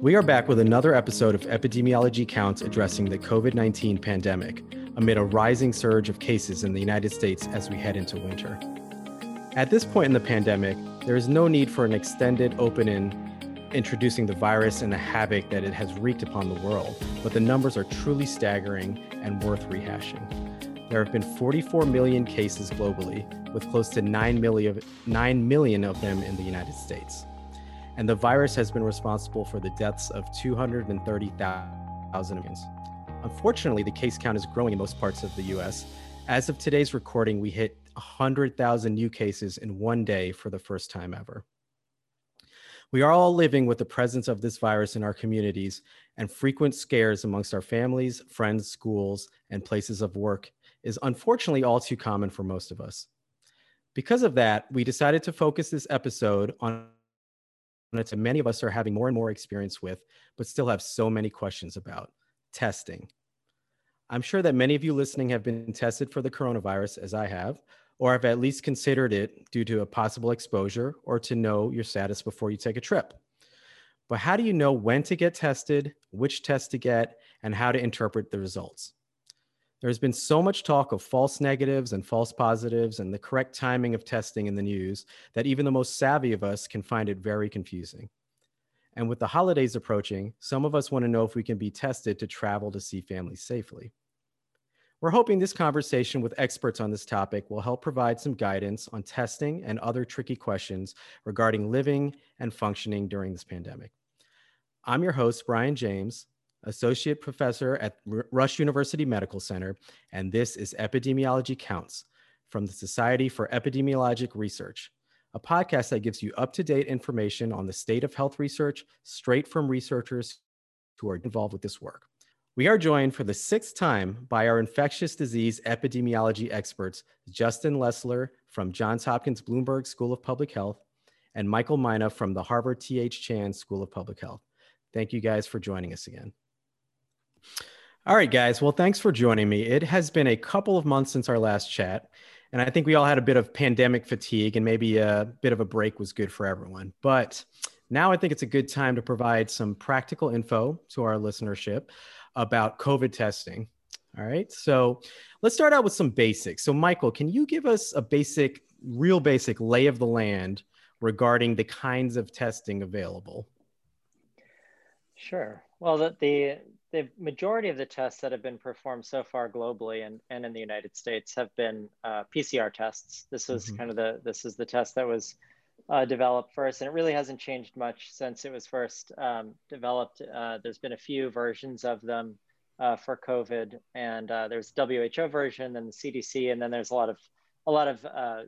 We are back with another episode of Epidemiology Counts addressing the COVID 19 pandemic amid a rising surge of cases in the United States as we head into winter. At this point in the pandemic, there is no need for an extended open in introducing the virus and the havoc that it has wreaked upon the world, but the numbers are truly staggering and worth rehashing. There have been 44 million cases globally, with close to 9 million, 9 million of them in the United States and the virus has been responsible for the deaths of 230,000 Americans. Unfortunately, the case count is growing in most parts of the US. As of today's recording, we hit 100,000 new cases in one day for the first time ever. We are all living with the presence of this virus in our communities, and frequent scares amongst our families, friends, schools, and places of work is unfortunately all too common for most of us. Because of that, we decided to focus this episode on that many of us are having more and more experience with, but still have so many questions about testing. I'm sure that many of you listening have been tested for the coronavirus, as I have, or have at least considered it due to a possible exposure or to know your status before you take a trip. But how do you know when to get tested, which test to get, and how to interpret the results? There's been so much talk of false negatives and false positives and the correct timing of testing in the news that even the most savvy of us can find it very confusing. And with the holidays approaching, some of us want to know if we can be tested to travel to see family safely. We're hoping this conversation with experts on this topic will help provide some guidance on testing and other tricky questions regarding living and functioning during this pandemic. I'm your host, Brian James, associate professor at Rush University Medical Center, and this is Epidemiology Counts from the Society for Epidemiologic Research, a podcast that gives you up to date information on the state of health research straight from researchers who are involved with this work. We are joined for the sixth time by our infectious disease epidemiology experts, Justin Lessler from Johns Hopkins Bloomberg School of Public Health and Michael Mina from the Harvard T.H. Chan School of Public Health. Thank you guys for joining us again. All right, guys. Well, thanks for joining me. It has been a couple of months since our last chat, and I think we all had a bit of pandemic fatigue, and maybe a bit of a break was good for everyone. But now I think it's a good time to provide some practical info to our listenership about COVID testing. All right. So let's start out with some basics. So, Michael, can you give us a basic, real basic lay of the land regarding the kinds of testing available? Sure. Well, the, the, the majority of the tests that have been performed so far globally and, and in the United States have been uh, PCR tests. This was mm-hmm. kind of the this is the test that was uh, developed first, and it really hasn't changed much since it was first um, developed. Uh, there's been a few versions of them uh, for COVID, and uh, there's WHO version, and the CDC, and then there's a lot of a lot of uh,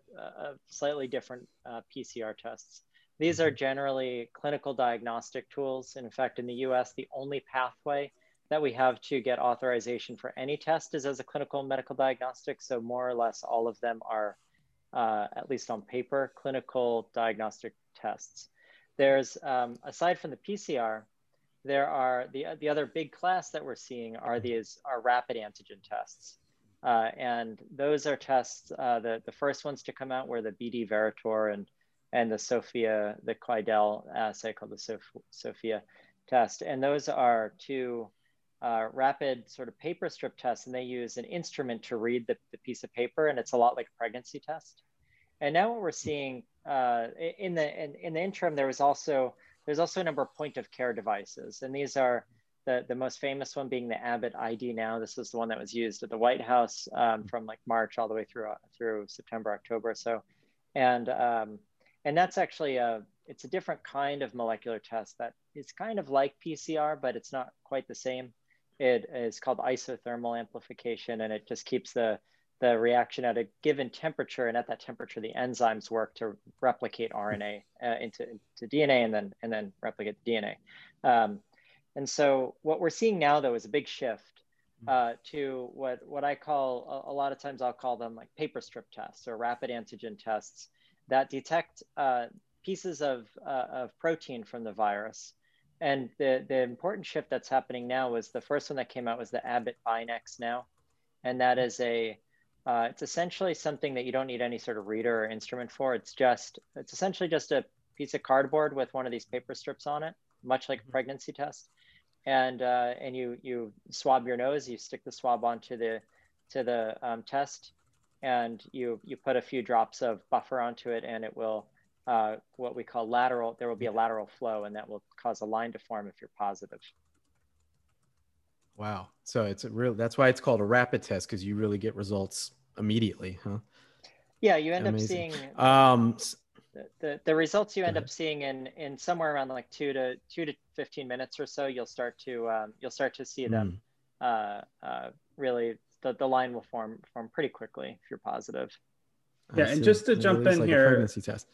slightly different PCR tests. These are mm-hmm. generally clinical diagnostic tools. In fact, in the US, the only pathway that we have to get authorization for any test is as a clinical medical diagnostic. So more or less all of them are, uh, at least on paper, clinical diagnostic tests. There's, um, aside from the PCR, there are the, the other big class that we're seeing are mm-hmm. these are rapid antigen tests. Uh, and those are tests, uh, the, the first ones to come out were the BD Veritor and and the Sofia, the Quidel assay called the Soph Sofia test. And those are two uh, rapid sort of paper strip tests, and they use an instrument to read the, the, piece of paper, and it's a lot like a pregnancy test. And now what we're seeing uh, in the in, in the interim, there was also there's also a number of point of care devices, and these are the, the most famous one being the Abbott ID Now. This is the one that was used at the White House um, from like March all the way through uh, through September, October. So, and um, and that's actually a, it's a different kind of molecular test that is kind of like PCR, but it's not quite the same. It is called isothermal amplification, and it just keeps the, the reaction at a given temperature. And at that temperature, the enzymes work to replicate RNA uh, into, into DNA and then, and then replicate the DNA. Um, and so what we're seeing now, though, is a big shift uh, to what, what I call, a, a, lot of times I'll call them like paper strip tests or rapid antigen tests that detect uh, pieces of, uh, of protein from the virus. And the, the important shift that's happening now was the first one that came out was the Abbott BinaxNOW. And that is a, uh, it's essentially something that you don't need any sort of reader or instrument for. It's just, it's essentially just a piece of cardboard with one of these paper strips on it. much like a mm-hmm. pregnancy test. And uh, and you you swab your nose, you stick the swab onto the to the um, test, and you you put a few drops of buffer onto it, and it will uh, what we call lateral. There will be a lateral flow, and that will cause a line to form if you're positive. Wow. So it's a real. That's why it's called a rapid test because you really get results immediately, huh? Yeah, you end Amazing. up seeing. Um, the, the, results you end up seeing in in somewhere around like two to two to 15 minutes or so you'll start to um, you'll start to see them mm. uh, uh, really the, the line will form form pretty quickly if you're positive yeah and just to jump in like here pregnancy test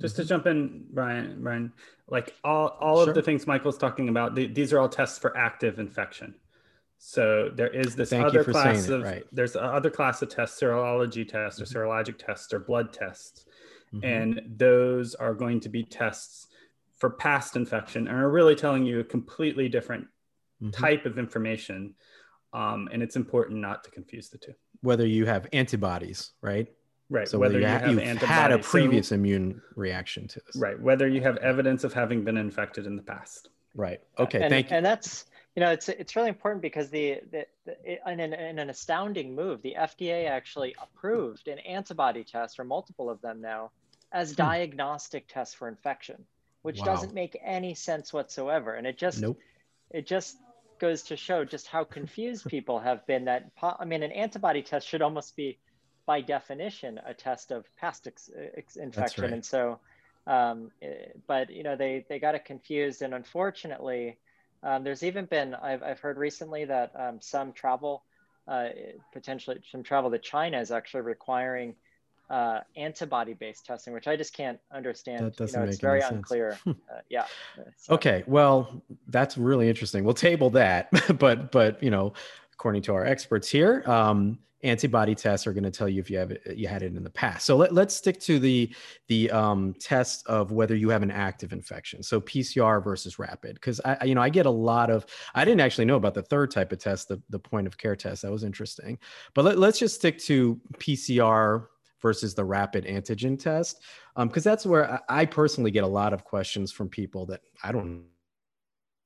just to jump in Brian Brian like all all sure. of the things Michael's talking about the, these are all tests for active infection so there is this Thank other class of right. there's other class of tests serology tests or mm-hmm. serologic tests or blood tests Mm-hmm. And those are going to be tests for past infection and are really telling you a completely different mm-hmm. type of information. Um, and it's important not to confuse the two. Whether you have antibodies, right? Right. So whether, whether you, ha- you have had a previous so, immune reaction to this. Right. Whether you have evidence of having been infected in the past. Right. Okay. And, thank you. And that's you know it's it's really important because the, the, the in, an, in an astounding move, the FDA actually approved an antibody test or multiple of them now as hmm. diagnostic tests for infection, which wow. doesn't make any sense whatsoever. And it just nope. it just goes to show just how confused people have been that I mean an antibody test should almost be by definition a test of past ex- ex- infection right. and so um, eh, but you know they they got it confused and unfortunately um, there's even been I've, I've heard recently that um, some travel uh, potentially some travel to China is actually requiring uh, antibody-based testing, which I just can't understand. That doesn't you know, it's very unclear. uh, yeah. So. Okay. Well, that's really interesting. We'll table that, but but you know, according to our experts here, um, antibody tests are going to tell you if you have it, you had it in the past. So let, let's stick to the the um, test of whether you have an active infection. So PCR versus rapid, because I you know I get a lot of I didn't actually know about the third type of test, the the point of care test. That was interesting. But let, let's just stick to PCR versus the rapid antigen test because um, that's where I personally get a lot of questions from people that I don't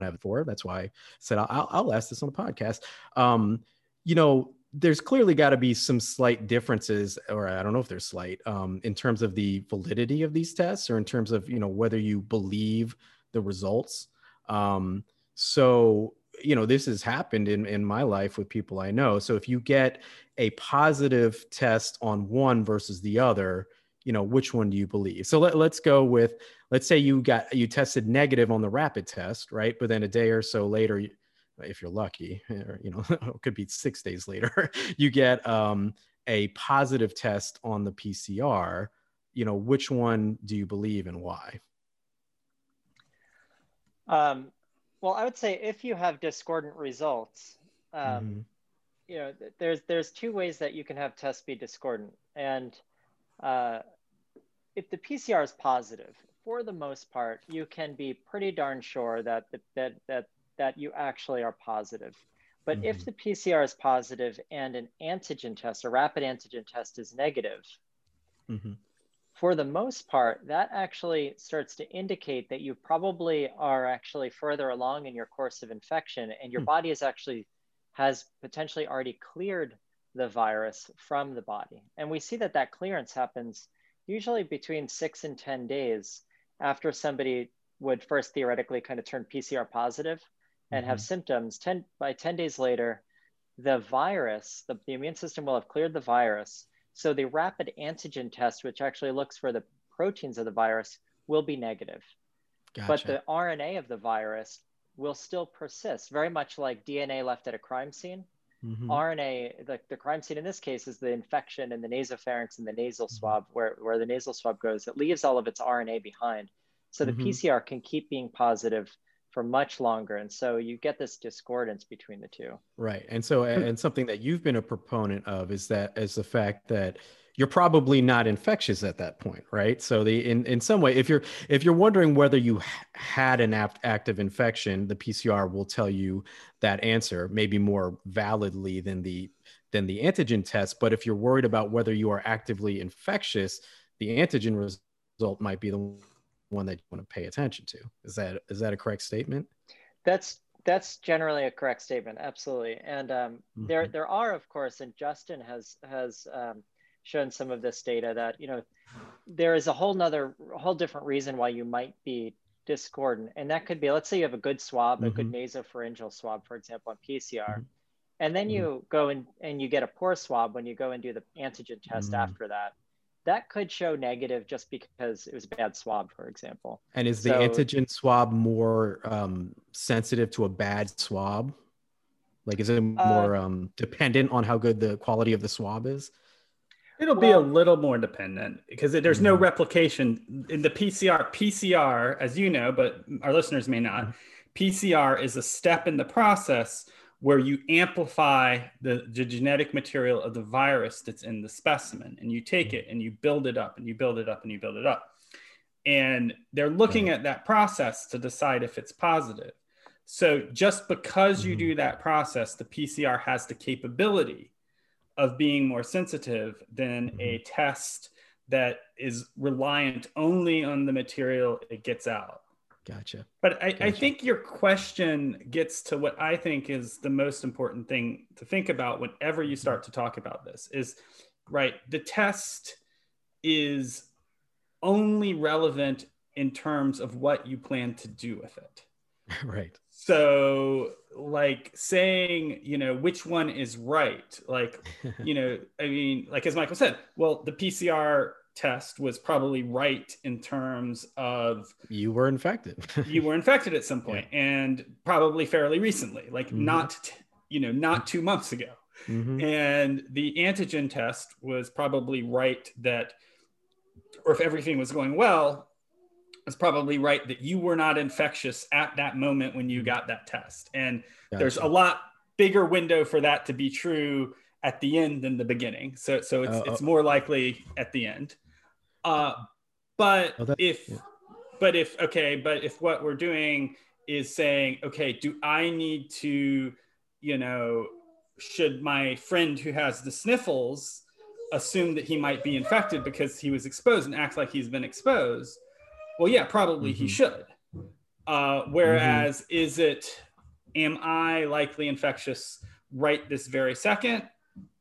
have it for. That's why I said I'll, I'll ask this on the podcast. Um, you know, there's clearly got to be some slight differences, or I don't know if there's slight, um, in terms of the validity of these tests, or in terms of you know whether you believe the results. Um, so you know this has happened in in my life with people i know so if you get a positive test on one versus the other you know which one do you believe so let, let's go with let's say you got you tested negative on the rapid test right? But then a day or so later if you're lucky or you know it could be six days later you get um, a positive test on the pcr you know which one do you believe and why? Um, well, I would say if you have discordant results, um, mm-hmm. you know, there's there's two ways that you can have tests be discordant, and uh, if the PCR is positive, for the most part, you can be pretty darn sure that the, that that that you actually are positive. But mm-hmm. if the PCR is positive and an antigen test, a rapid antigen test, is negative, mm-hmm for the most part, that actually starts to indicate that you probably are actually further along in your course of infection and your hmm. body is actually has potentially already cleared the virus from the body. And we see that that clearance happens usually between six and 10 days after somebody would first theoretically kind of turn PCR positive and mm-hmm. have symptoms. 10, by 10 days later, the virus, the, the immune system will have cleared the virus so the rapid antigen test, which actually looks for the proteins of the virus, will be negative. Gotcha. But the RNA of the virus will still persist, very much like DNA left at a crime scene. Mm-hmm. RNA, the, the crime scene in this case is the infection in the nasopharynx and the nasal mm-hmm. swab, where, where the nasal swab goes. It leaves all of its RNA behind. So the mm-hmm. PCR can keep being positive for much longer and so you get this discordance between the two right and so and something that you've been a proponent of is that is the fact that you're probably not infectious at that point right so the in, in some way if you're if you're wondering whether you had an active infection the pcr will tell you that answer maybe more validly than the than the antigen test but if you're worried about whether you are actively infectious the antigen result might be the one that you want to pay attention to. Is that is that a correct statement? That's that's generally a correct statement. Absolutely. And um, mm-hmm. there there are of course, and Justin has has um, shown some of this data that you know there is a whole nother whole different reason why you might be discordant, and that could be let's say you have a good swab, mm-hmm. a good mm-hmm. nasopharyngeal swab, for example, on PCR. Mm-hmm. And then you mm-hmm. go in and you get a poor swab when you go and do the antigen test mm-hmm. after that that could show negative just because it was a bad swab, for example. And is the so, antigen swab more um, sensitive to a bad swab? Like, is it uh, more uh, um, dependent on how good the quality of the swab is? It'll well, be a little more dependent because there's mm-hmm. no replication in the PCR. PCR, as you know, but our listeners may not. Mm-hmm. PCR is a step in the process where you amplify the, the genetic material of the virus that's in the specimen and you take it and you build it up and you build it up and you build it up. And they're looking at that process to decide if it's positive. So just because you do mm-hmm. that process, the PCR has the capability of being more sensitive than a mm-hmm. test that is reliant only on the material it gets out. Gotcha. But I, gotcha. I, think your question gets to what I think is the most important thing to think about whenever you start to talk about this is right, the test is only relevant in terms of what you plan to do with it. right. So, like saying, you know, which one is right, like, you know, I mean, like as Michael said, well, the PCR test was probably right in terms of you were infected. you were infected at some point yeah. and probably fairly recently, like mm-hmm. not, you know, not two months ago. Mm-hmm. And the antigen test was probably right that, or if everything was going well, was probably right that you were not infectious at that moment when you mm-hmm. got that test. And gotcha. there's a lot bigger window for that to be true at the end than the beginning. So so it's, uh, it's more likely at the end. Uh, but oh, if, yeah. but if, okay, but if what we're doing is saying, okay, do I need to, you know, should my friend who has the sniffles assume that he might be infected because he was exposed and act like he's been exposed? Well, yeah, probably mm-hmm. he should. Uh, whereas, mm-hmm. is it, am I likely infectious right this very second?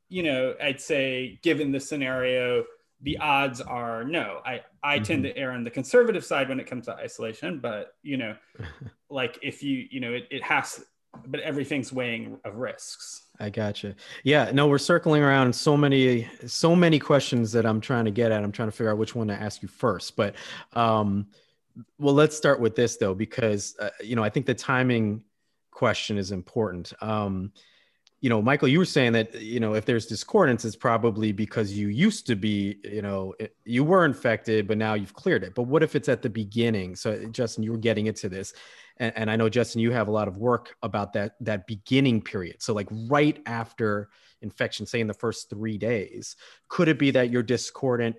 You know, I'd say, given the scenario, the odds are no. I I mm-hmm. tend to err on the conservative side when it comes to isolation, but you know, like if you you know it, it has, but everything's weighing of risks. I gotcha. Yeah, no, we're circling around so many so many questions that I'm trying to get at. I'm trying to figure out which one to ask you first, but um, well, let's start with this though because uh, you know I think the timing question is important. Um, you know, Michael, you were saying that, you know, if there's discordance, it's probably because you used to be, you know, you were infected, but now you've cleared it. But what if it's at the beginning? So, Justin, you were getting into this. And, and I know, Justin, you have a lot of work about that, that beginning period. So, like right after infection, say in the first three days, could it be that you're discordant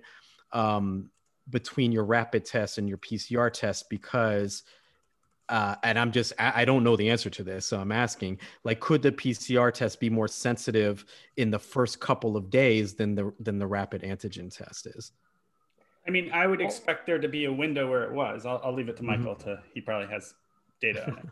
um, between your rapid test and your PCR test because uh, and I'm just I don't know the answer to this, so I'm asking like could the PCR test be more sensitive in the first couple of days than the than the rapid antigen test is? I mean, I would expect there to be a window where it was. I'll, I'll leave it to mm-hmm. Michael mm-hmm. to he probably has data on it.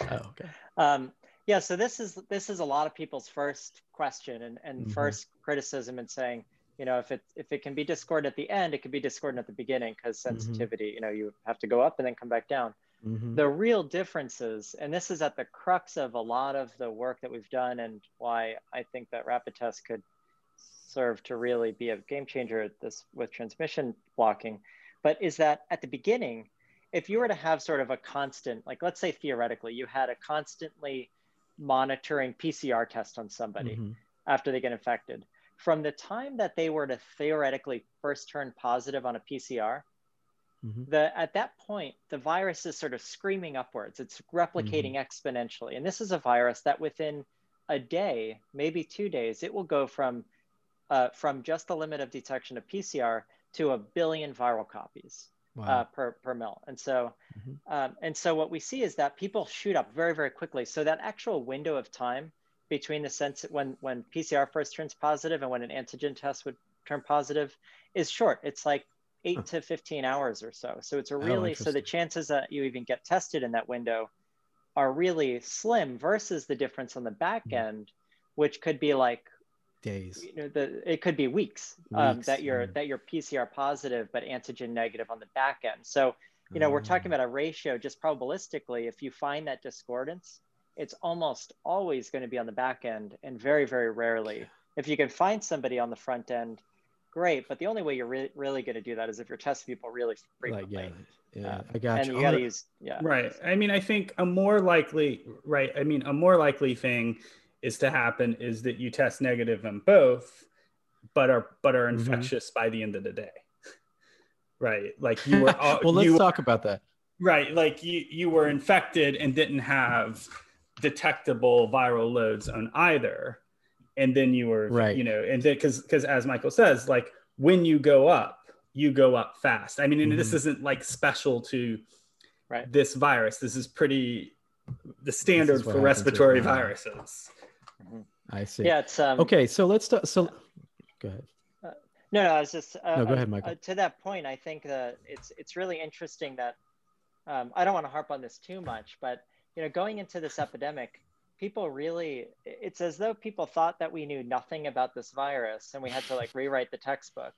oh, okay. Um, yeah, so this is this is a lot of people's first question and, and mm-hmm. first criticism and saying, you know, if it if it can be discordant at the end, it could be discordant at the beginning because mm-hmm. sensitivity, mm-hmm. you know, you have to go up and then come back down. Mm-hmm. The real differences, and this is at the crux of a lot of the work that we've done, and why I think that rapid test could serve to really be a game changer this with transmission blocking, but is that at the beginning, if you were to have sort of a constant, like let's say theoretically, you had a constantly monitoring PCR test on somebody mm-hmm. after they get infected, from the time that they were to theoretically first turn positive on a PCR Mm-hmm. The, at that point, the virus is sort of screaming upwards. It's replicating mm-hmm. exponentially. And this is a virus that within a day, maybe two days, it will go from, uh, from just the limit of detection of PCR to a billion viral copies wow. uh, per, per mil. And so, mm-hmm. um, and so what we see is that people shoot up very, very quickly. So that actual window of time between the sense when, when PCR first turns positive and when an antigen test would turn positive is short. It's like eight huh. to 15 hours or so. So it's a oh, really, oh, so the chances that you even get tested in that window are really slim versus the difference on the back mm. end, which could be like days. You know, the, it could be weeks, um, weeks um, that you're, that you're PCR positive, but antigen negative on the back end. So, you know, we're talking ah. about a ratio just probabilistically. If you find that discordance, it's almost always going to be on the back end and very, very rarely. If you can find somebody on the front end, great. But the only way you're re- really going to do that is if you're testing people really frequently. Like, yeah, yeah, uh, I got and you. you got to use, yeah. Right. I mean, I think a more likely, right. I mean, a more likely thing is to happen is that you test negative on both, but are but are mm-hmm. infectious mm-hmm. by the end of the day. right. Like you were. well, let's talk about that. Right. Like you you were infected and didn't have detectable viral loads on either and then you were right you know and because because as michael says like when you go up you go up fast i mean and mm-hmm. this isn't like special to right. this virus this is pretty the standard for respiratory viruses mm-hmm. i see yeah it's um, okay so let's talk so go ahead uh, no no i was just uh, no go ahead michael uh, to that point i think that it's it's really interesting that um, i don't want to harp on this too much but you know, going into this epidemic, people really, it's as though people thought that we knew nothing about this virus and we had to like rewrite the textbook.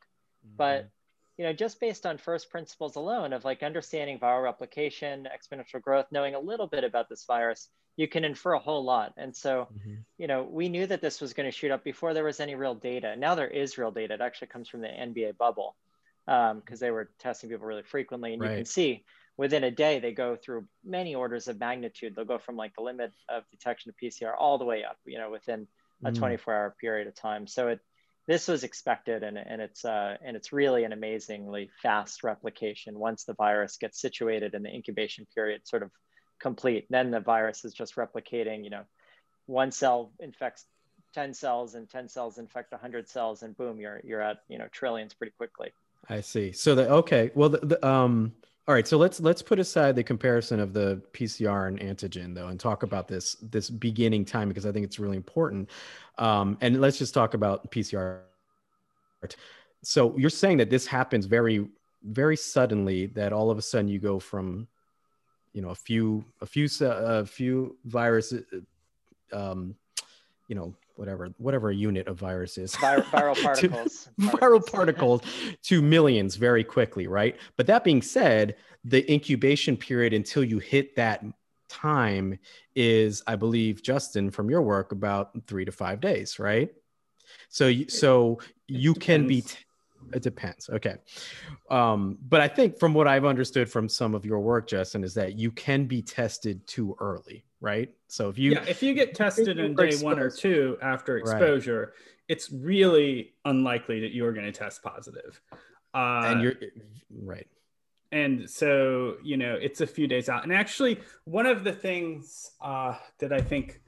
Mm-hmm. But, you know, just based on first principles alone of like understanding viral replication, exponential growth, knowing a little bit about this virus, you can infer a whole lot. And so, mm-hmm. you know, we knew that this was going to shoot up before there was any real data. Now there is real data. It actually comes from the NBA bubble because um, they were testing people really frequently. And right. you can see within a day, they go through many orders of magnitude. They'll go from like the limit of detection of PCR all the way up, you know, within a mm. 24 hour period of time. So it, this was expected and, and it's uh, and it's really an amazingly fast replication once the virus gets situated and the incubation period sort of complete then the virus is just replicating you know one cell infects 10 cells and 10 cells infect 100 cells and boom you're you're at you know trillions pretty quickly i see so the okay well the, the um all right, so let's let's put aside the comparison of the PCR and antigen though, and talk about this this beginning time because I think it's really important. Um, and let's just talk about PCR. So you're saying that this happens very very suddenly that all of a sudden you go from you know a few a few a few viruses um, you know whatever whatever a unit of virus is. Viral, viral particles. to, viral particles to millions very quickly right? But that being said the incubation period until you hit that time is i believe justin from your work about three to five days right? So so you can be t- it depends okay um, but i think from what i've understood from some of your work justin is that you can be tested too early right? So if you yeah, if you get tested in day exposed. one or two after exposure, right. it's really unlikely that you're going to test positive. Uh, and you're right. And so you know it's a few days out. And actually, one of the things uh, that I think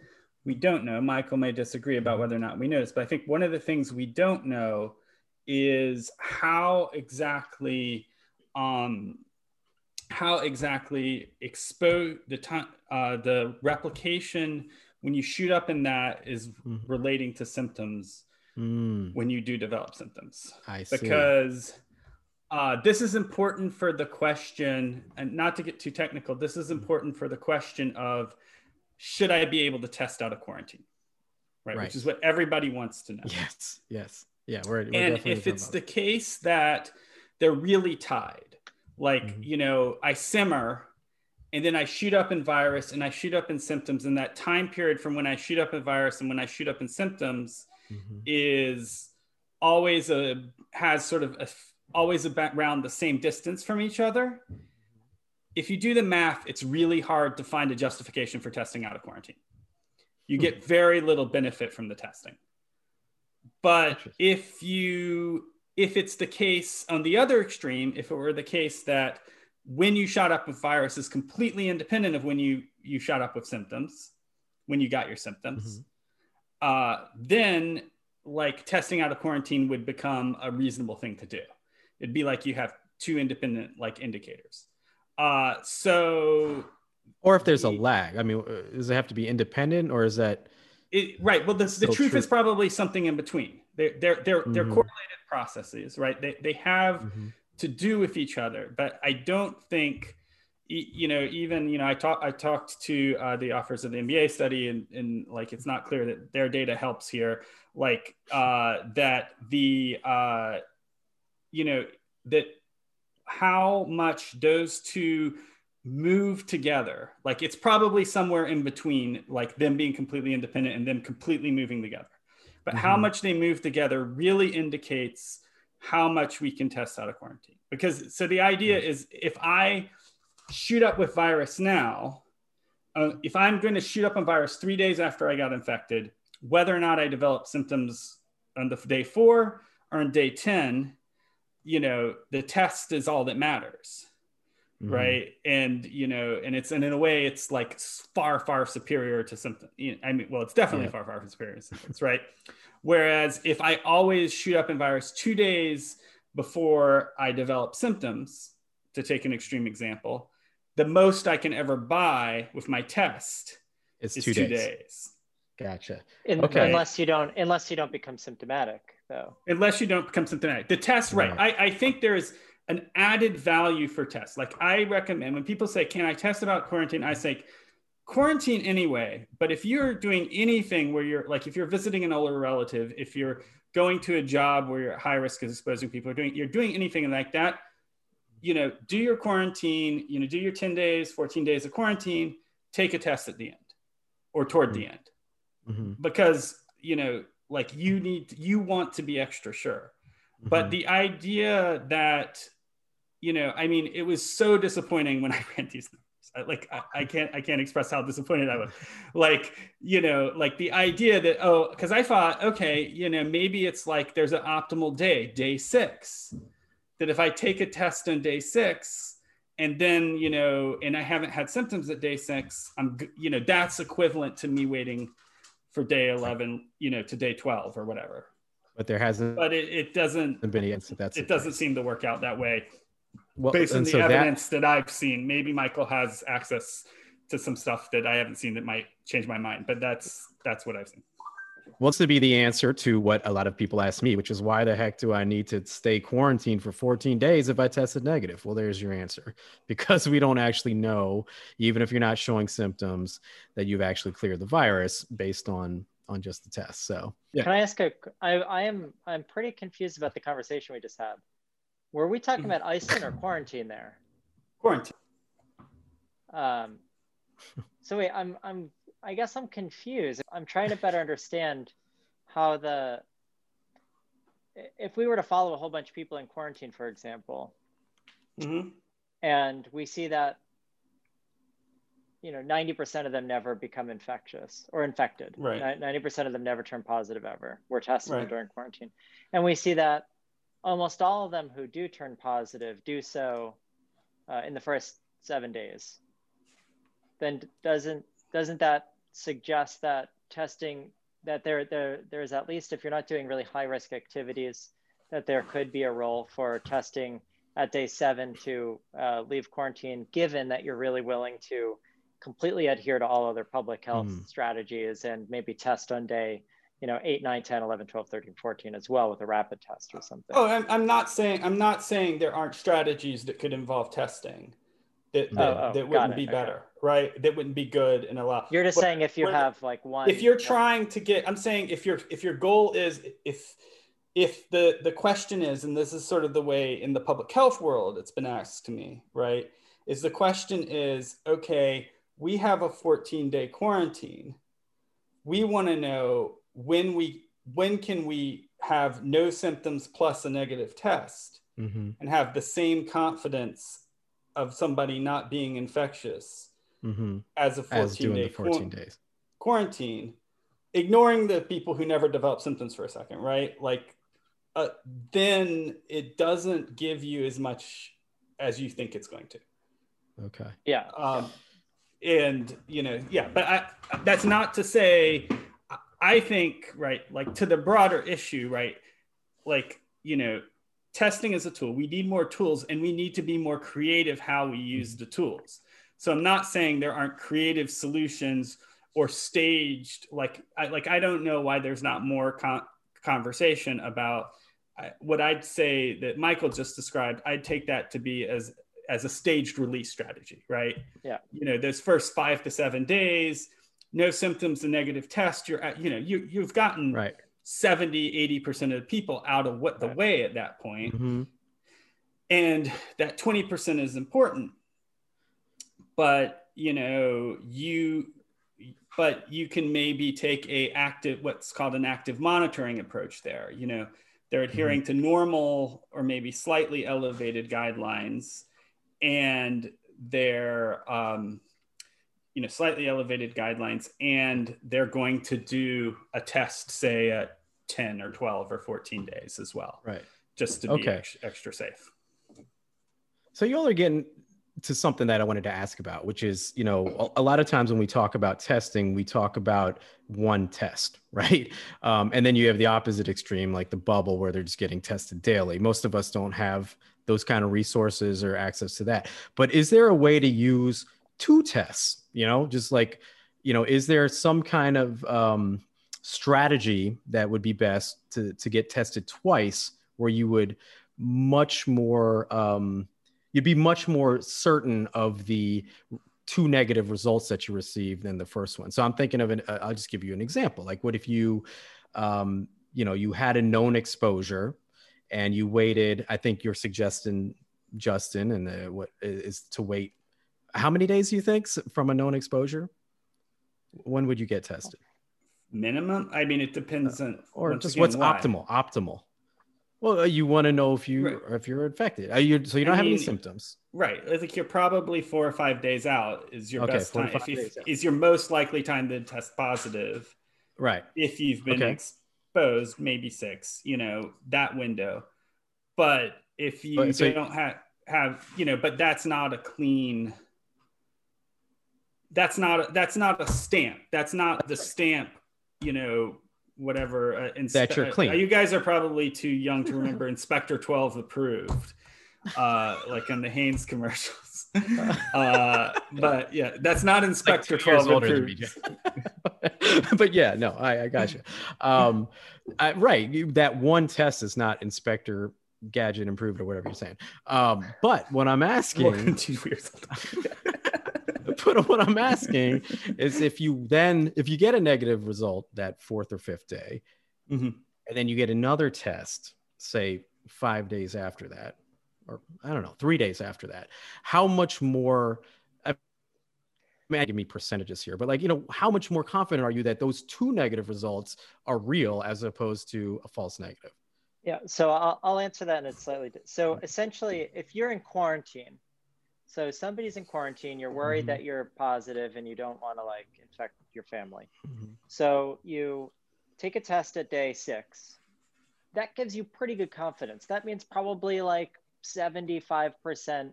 we don't know, Michael may disagree about whether or not we know this, but I think one of the things we don't know is how exactly um, how exactly expose the time uh, the replication when you shoot up in that is mm. relating to symptoms mm. when you do develop symptoms I see. because uh, this is important for the question and not to get too technical this is important for the question of should i be able to test out of quarantine right, right. which is what everybody wants to know yes yes yeah we're, we're and if it's the case that they're really tied like mm-hmm. you know i simmer and then i shoot up in virus and i shoot up in symptoms and that time period from when i shoot up in virus and when i shoot up in symptoms mm-hmm. is always a has sort of a, always around the same distance from each other if you do the math it's really hard to find a justification for testing out of quarantine you get hmm. very little benefit from the testing but if you if it's the case on the other extreme, if it were the case that when you shot up with virus is completely independent of when you you shot up with symptoms, when you got your symptoms, mm-hmm. uh, then like testing out of quarantine would become a reasonable thing to do. It'd be like you have two independent like indicators. Uh, so, or if there's a lag, I mean, uh, does it have to be independent, or is that it, right? Well, the, the truth is probably something in between. They're they're they're, mm-hmm. they're correlated processes, right? They, they have mm-hmm. to do with each other. But I don't think, you know, even you know, I talked I talked to uh, the authors of the NBA study, and, and like it's not clear that their data helps here. Like uh, that the uh, you know that how much those two move together like it's probably somewhere in between like them being completely independent and them completely moving together but mm-hmm. how much they move together really indicates how much we can test out of quarantine. Because so the idea is if I shoot up with virus now, uh, if I'm going to shoot up on virus three days after I got infected, whether or not I develop symptoms on the day four or on day 10, you know, the test is all that matters. Mm-hmm. Right. And, you know, and it's, and in a way, it's like far, far superior to something. I mean, well, it's definitely yeah. far, far superior to symptoms, right? Whereas if I always shoot up in virus two days before I develop symptoms, to take an extreme example, the most I can ever buy with my test is two, two days. days. Gotcha. In, okay. Unless you don't, unless you don't become symptomatic, though. Unless you don't become symptomatic, the test, right? right. I, I think there's an added value for tests. Like I recommend when people say, "Can I test about quarantine?" I say, quarantine anyway. But if you're doing anything where you're like, if you're visiting an older relative, if you're going to a job where you're at high risk of exposing people, are doing you're doing anything like that, you know, do your quarantine. You know, do your 10 days, 14 days of quarantine. Take a test at the end, or toward mm-hmm. the end, mm-hmm. because you know, like you need you want to be extra sure. Mm-hmm. But the idea that you know, I mean, it was so disappointing when I ran these numbers. like I, I, can't I can't express how disappointed I was. Like you know, like the idea that oh, because I thought okay, you know, maybe it's like there's an optimal day, day six, that if I take a test on day six and then you know, and I haven't had symptoms at day six, I'm you know that's equivalent to me waiting for day eleven, you know, to day twelve or whatever. But there hasn't. But it, it doesn't. Been against it. That's it doesn't seem to work out that way well, based on the so evidence that, that I've seen. Maybe Michael has access to some stuff that I haven't seen that might change my mind, but that's that's what I've seen. Wants to be the answer to what a lot of people ask me, which is why the heck do I need to stay quarantined for 14 days if I tested negative? Well, there's your answer. Because we don't actually know, even if you're not showing symptoms, that you've actually cleared the virus based on on just the test. So, yeah. Can I ask a? I I am I'm pretty confused about the conversation we just had. Were we talking about Iceland or quarantine there? Quarantine. Um, so wait, I'm I'm I guess I'm confused. I'm trying to better understand how the if we were to follow a whole bunch of people in quarantine, for example, mm-hmm. and we see that you know 90% of them never become infectious or infected right 90% of them never turn positive ever we're testing right. them during quarantine and we see that almost all of them who do turn positive do so uh, in the first seven days. Then doesn't doesn't that suggest that testing that there there there's at least if you're not doing really high risk activities that there could be a role for testing at day seven to uh, leave quarantine, given that you're really willing to completely adhere to all other public health mm. strategies and maybe test on day you know 8 9 10 11 12 13 14 as well with a rapid test or something oh i'm, I'm not saying i'm not saying there aren't strategies that could involve testing that that, oh, oh, that wouldn't be better okay. right that wouldn't be good and allow you're just but saying if you when, have like one if you're trying to get i'm saying if your if your goal is if if the the question is and this is sort of the way in the public health world it's been asked to me right is the question is okay we have a 14 day quarantine. We want to know when we when can we have no symptoms plus a negative test mm-hmm. and have the same confidence of somebody not being infectious mm-hmm. as a 14 as day 14 qu- days. quarantine. Ignoring the people who never develop symptoms for a second right? Like uh, then it doesn't give you as much as you think it's going to. Okay. Yeah. Um, and you know yeah but I, that's not to say I think, right, like to the broader issue, right, like, you know, testing is a tool. We need more tools and we need to be more creative how we use the tools. So I'm not saying there aren't creative solutions or staged, like, I, like, I don't know why there's not more con- conversation about what I'd say that Michael just described, I'd take that to be as as a staged release strategy, right? Yeah. You know, those first five to seven days, no symptoms, a negative test, you're at, you know, you you've gotten right 70, 80% of the people out of what the right. way at that point. Mm-hmm. And that 20% is important. But you know, you but you can maybe take a active what's called an active monitoring approach there. You know, they're adhering mm-hmm. to normal or maybe slightly elevated guidelines and they're um, you know slightly elevated guidelines and they're going to do a test say at 10 or 12 or 14 days as well. Right. Just to okay. be ex- extra safe. So you all are getting to something that i wanted to ask about which is you know a, a lot of times when we talk about testing we talk about one test right? Um, and then you have the opposite extreme like the bubble where they're just getting tested daily. Most of us don't have those kind of resources or access to that. But is there a way to use two tests you know just like you know is there some kind of um, strategy that would be best to to get tested twice where you would much more um, you'd be much more certain of the two negative results that you received than the first one? So i'm thinking of an i'll just give you an example. Like what if you um, you know you had a known exposure and you waited i think you're suggesting justin and the, what is to wait how many days do you think from a known exposure? When would you get tested? Minimum? I mean it depends on or just again, what's why. optimal optimal? Well uh, you want to know if you right. if you're infected. Are you so you don't I have mean, any symptoms? right i think you're probably four or five days out is your okay, best time if, if is your most likely time to test positive. Right. If you've been okay. Exposed maybe six you know that window. But if you but, so don't have have you know but that's not a clean that's not a, that's not a stamp. That's not the stamp you know whatever uh, inspe- that you're clean uh, you guys are probably too young to remember inspector 12 approved uh like in the Hanes commercials uh but yeah that's not inspector like 12 approved but yeah no i, I got you um I, right you, that one test is not inspector gadget improved or whatever you're saying. Um, but what I'm asking, but what I'm asking is if you then if you get a negative result that fourth or fifth day, mm-hmm. and then you get another test, say five days after that, or I don't know, three days after that, how much more? I mean, give me percentages here, but like you know, how much more confident are you that those two negative results are real as opposed to a false negative? Yeah, so I'll, I'll answer that in a slightly. So essentially, if you're in quarantine, so somebody's in quarantine, you're worried mm-hmm. that you're positive and you don't want to like infect your family. Mm-hmm. So you take a test at day six. That gives you pretty good confidence. That means probably like 75%.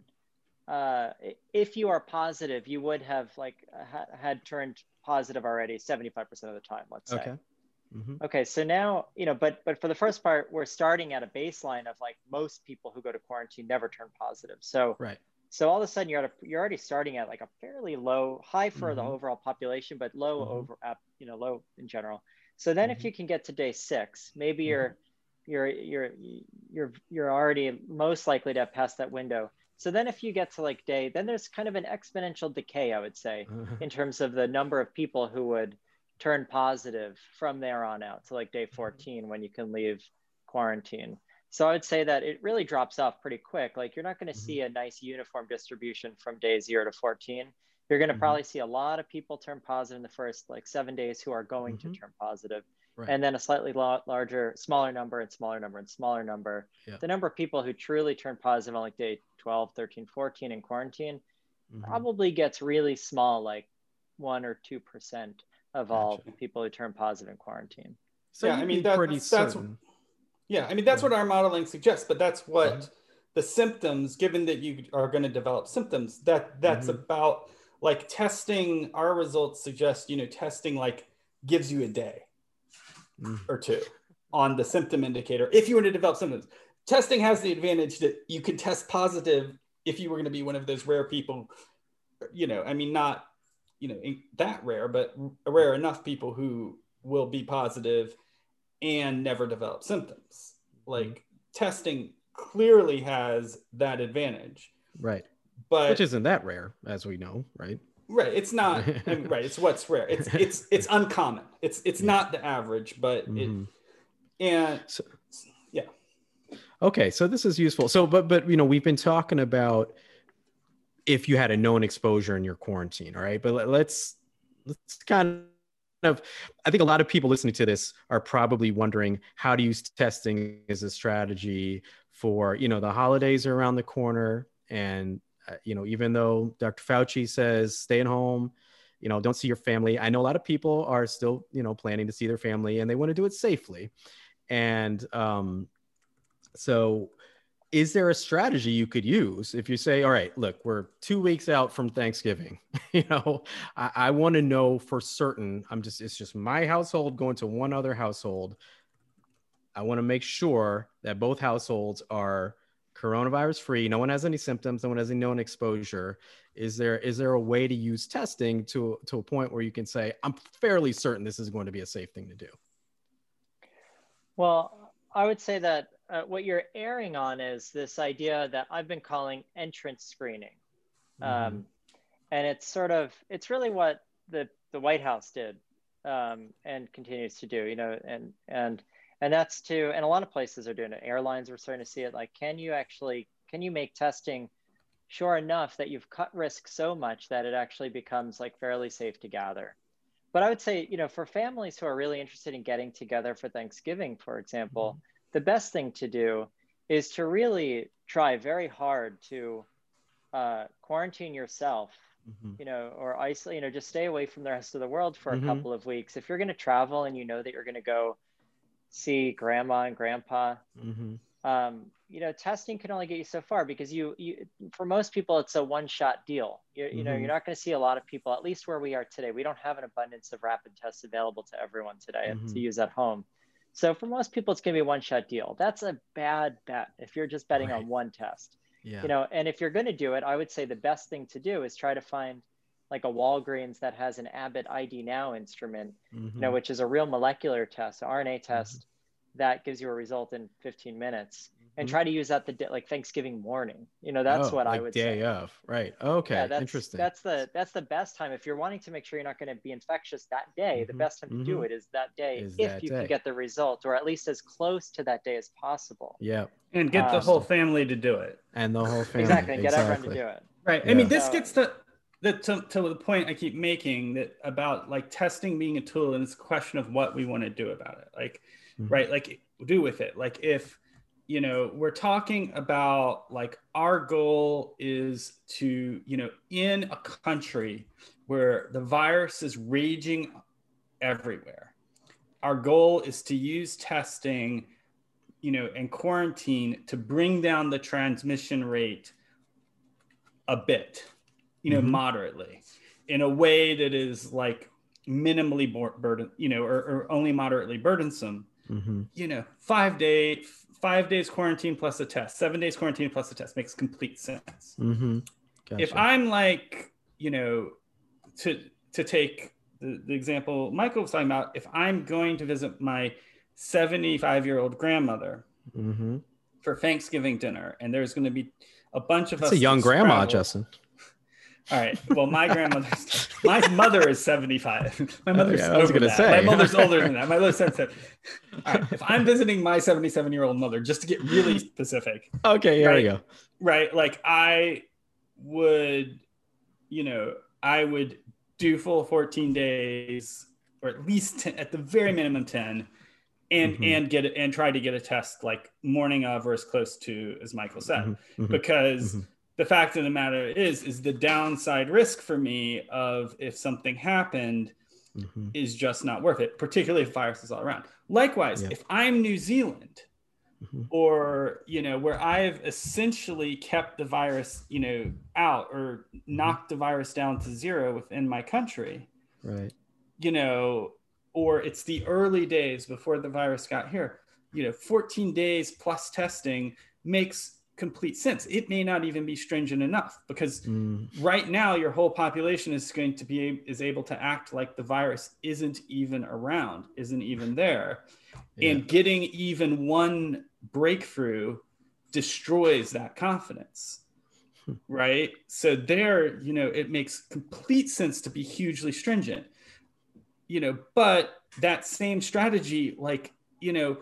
Uh, if you are positive, you would have like ha- had turned positive already 75% of the time, let's say. Okay. Mm-hmm. Okay, so now you know, but but for the first part, we're starting at a baseline of like most people who go to quarantine never turn positive. So right. So all of a sudden you're at a, you're already starting at like a fairly low, high for mm-hmm. the overall population, but low mm-hmm. over, you know, low in general. So then if mm-hmm. you can get to day six, maybe mm-hmm. you're you're you're you're you're already most likely to have passed that window. So then if you get to like day, then there's kind of an exponential decay, I would say, in terms of the number of people who would turn positive from there on out to like day mm-hmm. 14 when you can leave quarantine. So I would say that it really drops off pretty quick. Like you're not going to mm-hmm. see a nice uniform distribution from day zero to 14. You're going to mm-hmm. probably see a lot of people turn positive in the first like seven days who are going mm-hmm. to turn positive. Right. And then a slightly la- larger, smaller number and smaller number and smaller number. Yeah. The number of people who truly turn positive on like day 12, 13, 14 in quarantine mm-hmm. probably gets really small, like one or 2% of gotcha. all people who turn positive in quarantine. So yeah, I mean, that, pretty that's, that's, yeah, I mean, that's what our modeling suggests, but that's what mm-hmm. the symptoms, given that you are going to develop symptoms, that that's mm-hmm. about like testing. Our results suggest, you know, testing like gives you a day mm-hmm. or two on the symptom indicator if you were to develop symptoms. Testing has the advantage that you can test positive if you were going to be one of those rare people, you know, I mean, not you know that rare, but rare enough people who will be positive and never develop symptoms. Like testing clearly has that advantage. Right. But which isn't that rare, as we know, right? Right. It's not I mean, right. It's what's rare. It's it's it's uncommon. It's it's yeah. not the average, but mm-hmm. it and so, yeah. Okay, so this is useful. So, but but you know, we've been talking about if you had a known exposure in your quarantine, all right. But let, let's let's kind of i think a lot of people listening to this are probably wondering how to use testing as a strategy for you know the holidays are around the corner and you know even though dr fauci says stay at home you know don't see your family. I know a lot of people are still you know planning to see their family and they want to do it safely. And um so is there a strategy you could use if you say all right look we're two weeks out from thanksgiving you know? I, I want to know for certain i'm just it's just my household going to one other household. I want to make sure that both households are coronavirus free no one has any symptoms no one has any known exposure is there is there a way to use testing to to a point where you can say i'm fairly certain this is going to be a safe thing to do well i would say that uh, what you're erring on is this idea that I've been calling entrance screening. Mm-hmm. Um, and it's sort of, it's really what the, the White House did um, and continues to do, you know, and, and, and that's to, and a lot of places are doing it. Airlines are starting to see it. Like, can you actually, can you make testing sure enough that you've cut risk so much that it actually becomes like fairly safe to gather? But I would say, you know, for families who are really interested in getting together for Thanksgiving, for example, mm-hmm the best thing to do is to really try very hard to uh, quarantine yourself mm-hmm. you know or isolate you know just stay away from the rest of the world for mm-hmm. a couple of weeks if you're going to travel and you know that you're going to go see grandma and grandpa mm-hmm. um, you know testing can only get you so far because you, you for most people it's a one shot deal you, you know mm-hmm. you're not going to see a lot of people at least where we are today we don't have an abundance of rapid tests available to everyone today to mm-hmm. use at home so for most people, it's going to be a one shot deal. That's a bad bet if you're just betting right. on one test. Yeah. You know, and if you're going to do it, I would say the best thing to do is try to find like a Walgreens that has an Abbott ID Now instrument, mm-hmm. you know, mm-hmm. which is a real molecular test, RNA test mm-hmm. that gives you a result in 15 minutes and mm-hmm. try to use that the like Thanksgiving morning. You know, that's oh, what like I would day say. of, right? Okay, yeah, that's, interesting. That's the that's the best time if you're wanting to make sure you're not going to be infectious that day. Mm-hmm. The best time to mm-hmm. do it is that day is if that you day. can get the result, or at least as close to that day as possible. Yeah, and get the whole family to do it. And the whole family exactly, and get everyone to do it. Right. Yeah. I mean, this so, gets to the to, to the point I keep making that about like testing being a tool, and it's a question of what we want to do about it. Like, mm-hmm. right? Like, do with it. Like, if you know we're talking about like our goal is to you know in a country where the virus is raging everywhere our goal is to use testing you know and quarantine to bring down the transmission rate a bit you know mm-hmm. moderately in a way that is like minimally burden you know or, or only moderately burdensome mm-hmm. you know five day five days quarantine plus a test, seven days quarantine plus a test makes complete sense. Mm-hmm. Gotcha. If I'm like, you know, to to take the, the example Michael was talking about, if I'm going to visit my 75 year old grandmother mm-hmm. for Thanksgiving dinner, and there's going to be a bunch of That's us. a young grandma, travel, Justin. All right. Well, my grandmother's my mother is 75. My mother's yeah, over that. Say. My mother's older than that. My mother's 77. All right. If I'm visiting my 77 year old mother, just to get really specific. Okay, here right, we go. Right. Like I would, you know, I would do full 14 days or at least 10, at the very minimum 10 and mm-hmm. and get it and try to get a test like morning of or as close to as Michael said mm-hmm. mm-hmm. because mm-hmm the fact of the matter is is the downside risk for me of if something happened mm-hmm. is just not worth it particularly if virus is all around likewise yeah. if i'm new zealand mm-hmm. or you know where i've essentially kept the virus you know out or mm-hmm. knocked the virus down to zero within my country right you know or it's the early days before the virus got here you know 14 days plus testing makes complete sense. It may not even be stringent enough because mm. right now your whole population is going to be is able to act like the virus isn't even around, isn't even there. Yeah. And getting even one breakthrough destroys that confidence right so there you know it makes complete sense to be hugely stringent you know but that same strategy like you know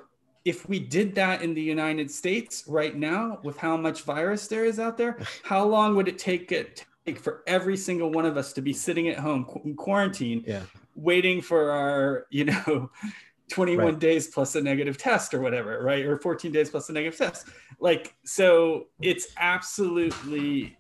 if we did that in the united states right now with how much virus there is out there how long would it take it take for every single one of us to be sitting at home in quarantine yeah. waiting for our you know 21 right. days plus a negative test or whatever right? Or 14 days plus a negative test. Like so it's absolutely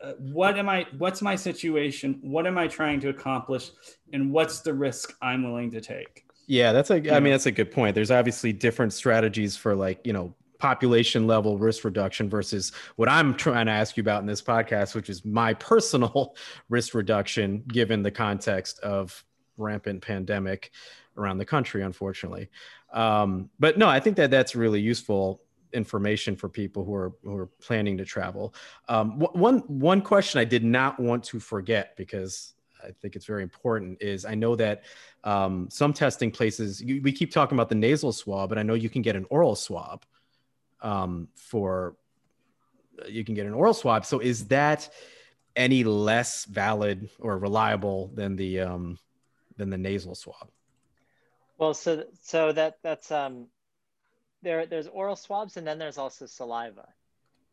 uh, what am i what's my situation? What am i trying to accomplish? And what's the risk i'm willing to take yeah that's a i mean that's a good point. There's obviously different strategies for like you know population level risk reduction versus what i'm trying to ask you about in this podcast which is my personal risk reduction given the context of rampant pandemic around the country unfortunately. Um, but no i think that that's really useful information for people who are who are planning to travel. Um, one one question I did not want to forget because I think it's very important is I know that um, some testing places you, we keep talking about the nasal swab, but I know you can get an oral swab um, for you can get an oral swab. So is that any less valid or reliable than the um, than the nasal swab? Well, so so that that's um, there there's oral swabs and then there's also saliva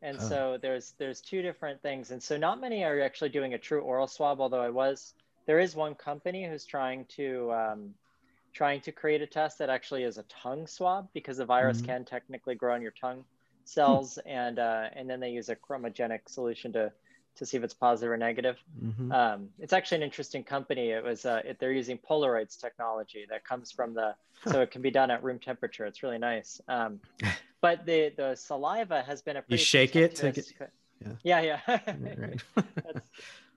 and oh. so there's there's two different things and so not many are actually doing a true oral swab although i was there is one company who's trying to um, trying to create a test that actually is a tongue swab because the virus mm-hmm. can technically grow on your tongue cells hmm. and uh, and then they use a chromogenic solution to to see if it's positive or negative. Mm-hmm. Um, it's actually an interesting company. It was uh, it, they're using Polaroids technology that comes from the so it can be done at room temperature. It's really nice. Um, but the the saliva has been a you shake it yeah yeah yeah. right.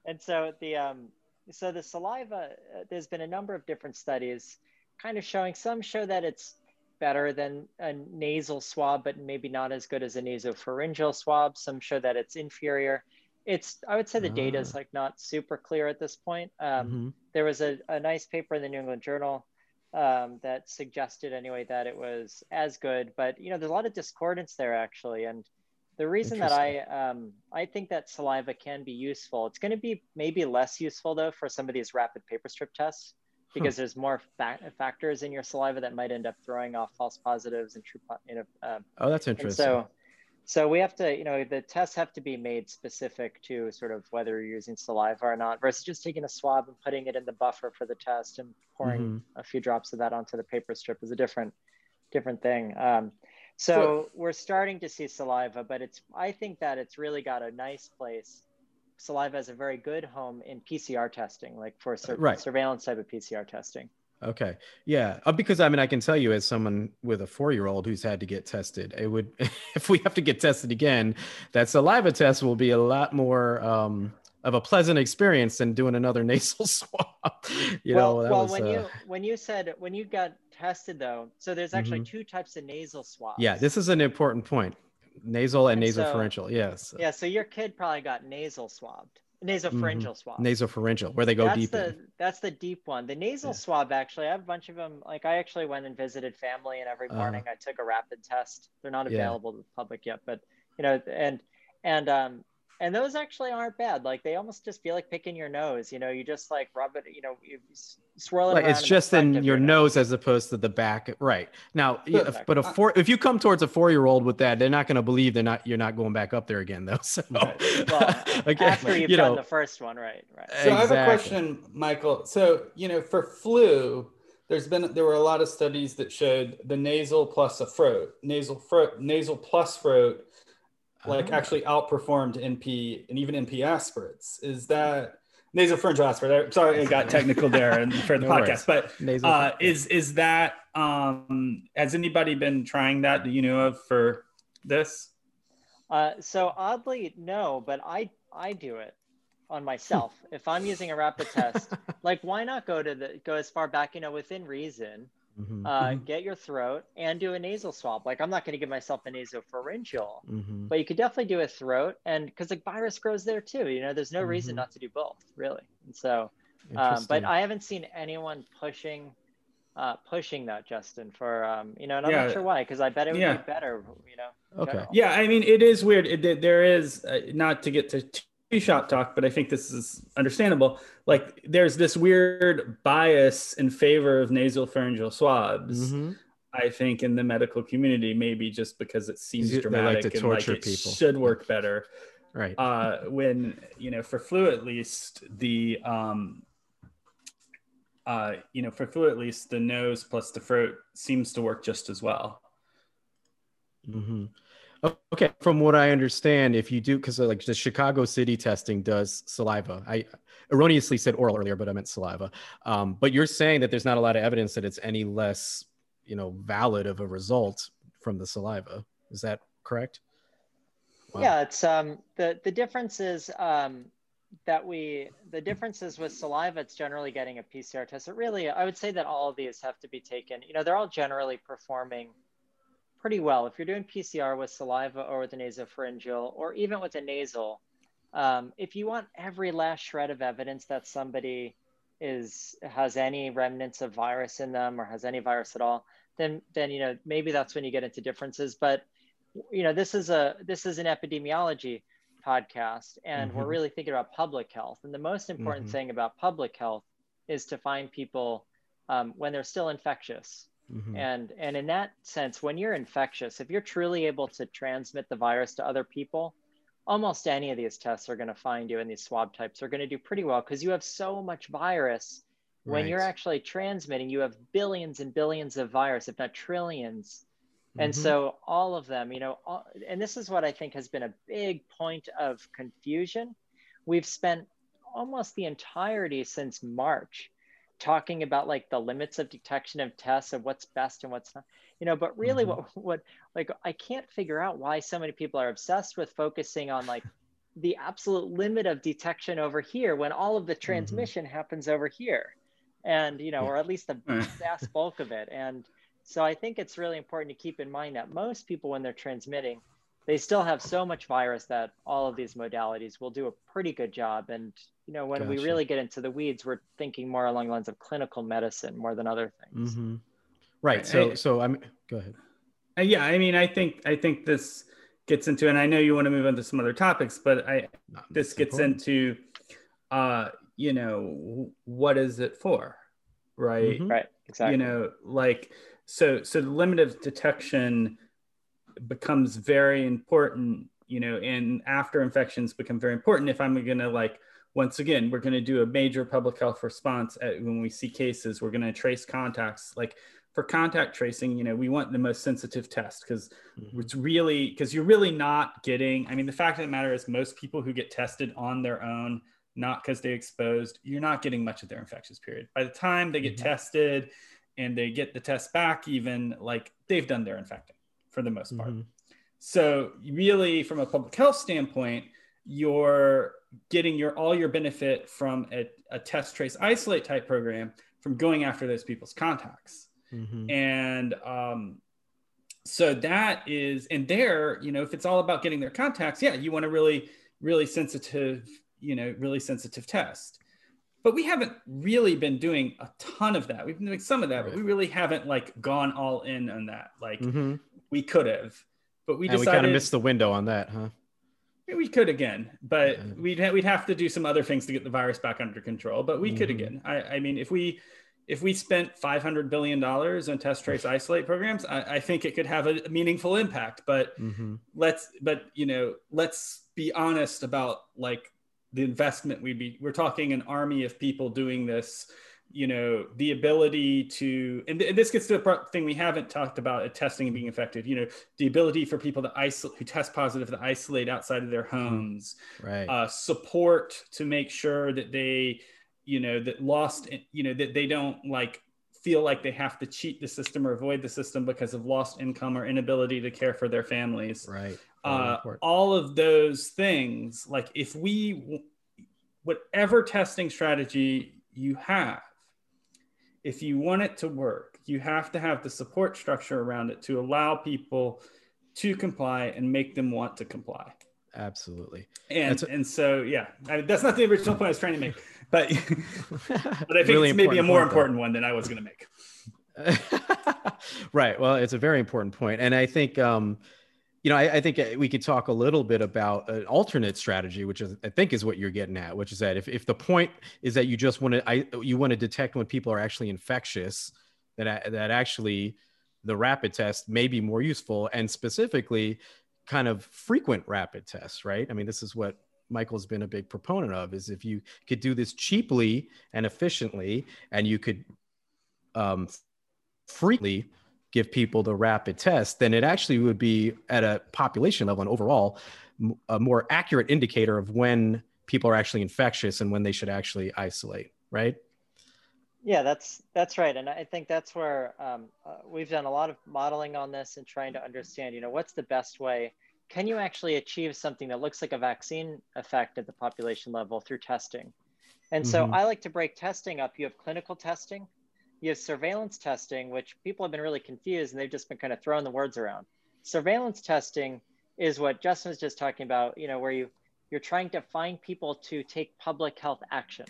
and so the um, so the saliva uh, there's been a number of different studies kind of showing some show that it's better than a nasal swab but maybe not as good as a nasopharyngeal swab some show that it's inferior it's i would say the data is ah. like not super clear at this point um, mm-hmm. there was a, a nice paper in the new england journal um, that suggested anyway that it was as good but you know there's a lot of discordance there actually and the reason that i um, i think that saliva can be useful it's going to be maybe less useful though for some of these rapid paper strip tests because there's more fa- factors in your saliva that might end up throwing off false positives and true you know um, oh that's interesting so so we have to, you know, the tests have to be made specific to sort of whether you're using saliva or not, versus just taking a swab and putting it in the buffer for the test and pouring mm-hmm. a few drops of that onto the paper strip is a different, different thing. Um, so, we're starting to see saliva, but it's I think that it's really got a nice place. Saliva has a very good home in PCR testing, like for sur- right. surveillance type of PCR testing. Okay. Yeah. Uh, because I mean, I can tell you as someone with a four year old who's had to get tested, it would, if we have to get tested again, that saliva test will be a lot more um, of a pleasant experience than doing another nasal swab. you well, know, well, was, when uh... you, when you said, when you got tested though, so there's actually mm-hmm. two types of nasal swabs. Yeah. This is an important point nasal and, and nasopharyngeal. So, yes. Yeah. So your kid probably got nasal swabbed nasopharyngeal mm-hmm. swab. Nasopharyngeal, where they go that's deep. The, in. That's the deep one. The nasal yeah. swab, actually, I have a bunch of them. Like I actually went and visited family, and every uh-huh. morning uh, I took a rapid test. They're not available yeah. to the public yet, but you know, and and um, and those actually aren't bad. Like they almost just feel like picking your nose. You know, you just like rub it. You know, you swirl it. Like it's just in your, nose, nose, as opposed to the back. Right now, if, but a four, if you come towards a four-year-old with that, they're not going to believe they're not. You're not going back up there again, though. So, right. well, okay, after you've you done know, the first one, right? Right. So exactly. I have a question, Michael. So you know, for flu, there's been there were a lot of studies that showed the nasal plus a throat, nasal throat, nasal plus throat like oh. actually outperformed NP and even NP aspirates. Is that nasal nasopharyngeal aspirate? Sorry, I got technical there and for the no podcast, worries. but uh, is is that um, has anybody been trying that? Do you know of for this? Uh, so oddly, no, but I I do it on myself. if I'm using a rapid test, like why not go to the go as far back, you know, within reason Mm-hmm. Uh, mm-hmm. get your throat and do a nasal swab. Like I'm not going to give myself a nasopharyngeal, mm-hmm. but you could definitely do a throat, and because the virus grows there too. You know, there's no reason mm-hmm. not to do both, really. And so, um, but I haven't seen anyone pushing uh, pushing that, Justin, for um, you know, and I'm yeah. not sure why, because I bet it would yeah. be better, you know. Okay. General. Yeah, I mean, it is weird. It, there is uh, not to get to shop talk, but I think this is understandable. Like, there's this weird bias in favor of nasal pharyngeal swabs. Mm-hmm. I think in the medical community, maybe just because it seems dramatic like and like it people. should work better. Right. Uh, when you know, for flu at least, the um, uh, you know, for flu at least, the nose plus the throat seems to work just as well. Mm-hmm. Okay, from what I understand, if you do, because like the Chicago City testing does saliva. I erroneously said oral earlier, but I meant saliva. Um, but you're saying that there's not a lot of evidence that it's any less, you know, valid of a result from the saliva. Is that correct? Wow. Yeah, it's um the the difference is um that we the differences with saliva it's generally getting a pcr test it really i would say that all of these have to be taken you know they're all generally performing pretty well if you're doing pcr with saliva or with a nasopharyngeal or even with a nasal um, if you want every last shred of evidence that somebody is has any remnants of virus in them or has any virus at all then then you know maybe that's when you get into differences but you know this is a this is an epidemiology podcast and mm-hmm. we're really thinking about public health. And the most important mm-hmm. thing about public health is to find people um, when they're still infectious. Mm-hmm. And and in that sense, when you're infectious, if you're truly able to transmit the virus to other people, almost any of these tests are going to find you and these swab types are going to do pretty well because you have so much virus. When right. you're actually transmitting, you have billions and billions of virus, if not trillions and mm-hmm. so all of them, you know, all, and this is what I think has been a big point of confusion. We've spent almost the entirety since March talking about like the limits of detection of tests of what's best and what's not you know but really mm-hmm. what what like i can't figure out why so many people are obsessed with focusing on like the absolute limit of detection over here when all of the mm-hmm. transmission mm-hmm. happens over here and you know or at least the vast bulk of it and so I think it's really important to keep in mind that most people, when they're transmitting, they still have so much virus that all of these modalities will do a pretty good job. And you know, when gotcha. we really get into the weeds, we're thinking more along the lines of clinical medicine more than other things. Mm-hmm. Right. So, I, so I'm. Go ahead. Uh, yeah, I mean, I think I think this gets into, and I know you want to move on to some other topics, but I this gets important. into, uh, you know, what is it for, right? Mm-hmm. Right. Exactly. You know, like so so the limit of detection becomes very important you know and after infections become very important if i'm going to like once again we're going to do a major public health response at, when we see cases we're going to trace contacts like for contact tracing you know we want the most sensitive test because mm-hmm. it's really because you're really not getting i mean the fact of the matter is most people who get tested on their own not because they exposed you're not getting much of their infectious period by the time they get mm-hmm. tested and they get the test back even like they've done their infecting for the most part mm-hmm. so really from a public health standpoint you're getting your all your benefit from a, a test trace isolate type program from going after those people's contacts mm-hmm. and um, so that is and there you know if it's all about getting their contacts yeah you want a really really sensitive you know really sensitive test but we haven't really been doing a ton of that. We've been doing some of that, right. but we really haven't like gone all in on that. Like mm-hmm. we could have, but we and decided we kind of missed the window on that, huh? We could again, but yeah. we'd ha- we'd have to do some other things to get the virus back under control. But we mm-hmm. could again. I, I mean, if we if we spent 500 billion dollars on test trace isolate programs I, I, think it could have a meaningful impact but mm-hmm. let's but you know let's be honest about like the investment we'd be we're talking an army of people doing this you know the ability to and, th- and this gets to the thing we haven't talked about at testing and being effective you know the ability for people to isolate who test positive to isolate outside of their homes right. uh, support to make sure that they you know that lost you know that they don't like feel like they have to cheat the system or avoid the system because of lost income or inability to care for their families. Right. Uh, all of those things like if we whatever testing strategy you have if you want it to work you have to have the support structure around it to allow people to comply and make them want to comply. Absolutely. And a- and so yeah I that's not the original point i was trying to make but but i think really it's maybe a more important one than i was going to make. Right. Well, it's a very important point, and I think um, you know, I, I, think uh, we could talk a little bit about an alternate strategy, which is, I think, is what you're getting at, which is that if, if the point is that you just want to, I, you want to detect when people are actually infectious, that that actually the rapid test may be more useful, and specifically, kind of frequent rapid tests, right? I mean, this is what Michael's been a big proponent of: is if you could do this cheaply and efficiently, and you could um, frequently give people the rapid test, then it actually would be at a population level and overall a more accurate indicator of when people are actually infectious and when they should actually isolate, right? Yeah, that's that's right, and I think that's where um, uh, we've done a lot of modeling on this and trying to understand, you know, what's the best way? Can you actually achieve something that looks like a vaccine effect at the population level through testing? And so mm-hmm. I like to break testing up. You have clinical testing, you have surveillance testing, which people have been really confused and they've just been kind of throwing the words around. Surveillance testing is what Justin was just talking about, you know, where you you're trying to find people to take public health action.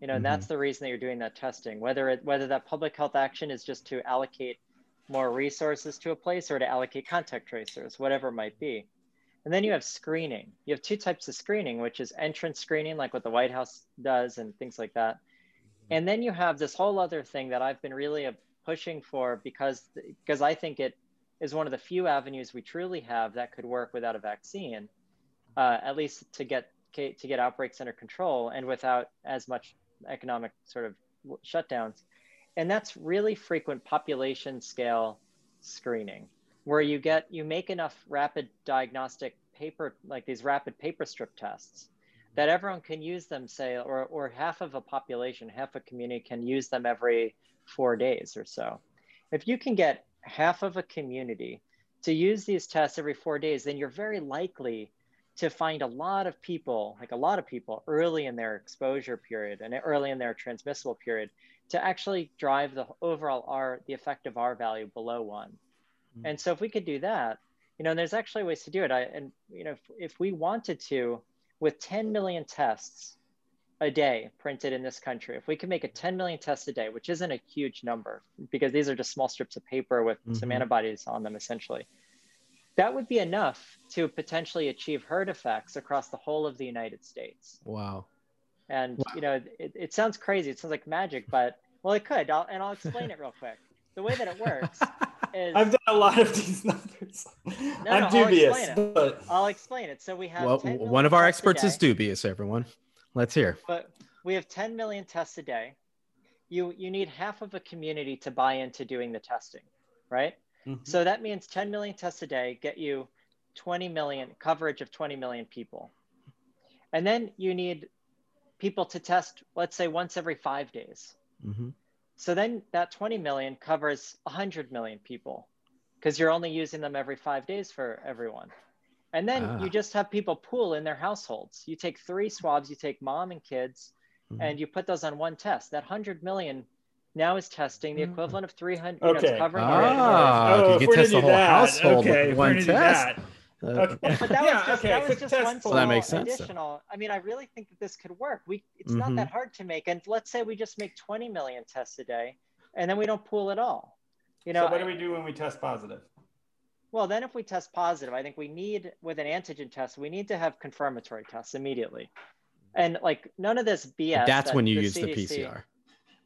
You know, mm-hmm. and that's the reason that you're doing that testing. Whether it whether that public health action is just to allocate more resources to a place or to allocate contact tracers, whatever it might be. And then you have screening. You have two types of screening, which is entrance screening, like what the White House does and things like that. And then you have this whole other thing that I've been really pushing for because because I think it is one of the few avenues we truly have that could work without a vaccine, uh, at least to get to get outbreaks under control and without as much economic sort of shutdowns. And that's really frequent population scale screening, where you get you make enough rapid diagnostic paper like these rapid paper strip tests that everyone can use them, say, or, or half of a population, half a community can use them every four days or so. If you can get half of a community to use these tests every four days, then you're very likely to find a lot of people, like a lot of people early in their exposure period and early in their transmissible period to actually drive the overall R, the effective R value below one. Mm-hmm. And so if we could do that, you know, and there's actually ways to do it. I, and, you know, if, if we wanted to, with 10 million tests a day printed in this country, if we could make a 10 million tests a day, which isn't a huge number because these are just small strips of paper with mm-hmm. some antibodies on them essentially, that would be enough to potentially achieve herd effects across the whole of the United States. Wow. And, wow. you know, it, it sounds crazy. It sounds like magic, but well, it could. I'll, and I'll explain it real quick. The way that it works is I've done a lot of these numbers. No, I'm no, dubious, I'll but I'll explain it. So we have well, one of our experts is dubious. Everyone, let's hear. But we have 10 million tests a day. You you need half of a community to buy into doing the testing, right? Mm-hmm. So that means 10 million tests a day get you 20 million coverage of 20 million people, and then you need people to test, let's say once every five days. Mm-hmm. So then that 20 million covers 100 million people because you're only using them every five days for everyone. And then ah. you just have people pool in their households. You take three swabs, you take mom and kids, mm-hmm. and you put those on one test. That 100 million now is testing the mm. equivalent of 300. Okay. You know, covering ah, oh, you can test the whole that, household okay, with one test. That. Uh, okay. But that yeah, was just, okay. that was just one small that makes sense, additional. I mean, I really think that this could work. We it's mm-hmm. not that hard to make. And let's say we just make 20 million tests a day, and then we don't pool at all. You know, so what do we do when we test positive? Well, then if we test positive, I think we need with an antigen test, we need to have confirmatory tests immediately. And like none of this BS. That's that when you use CDC, the PCR.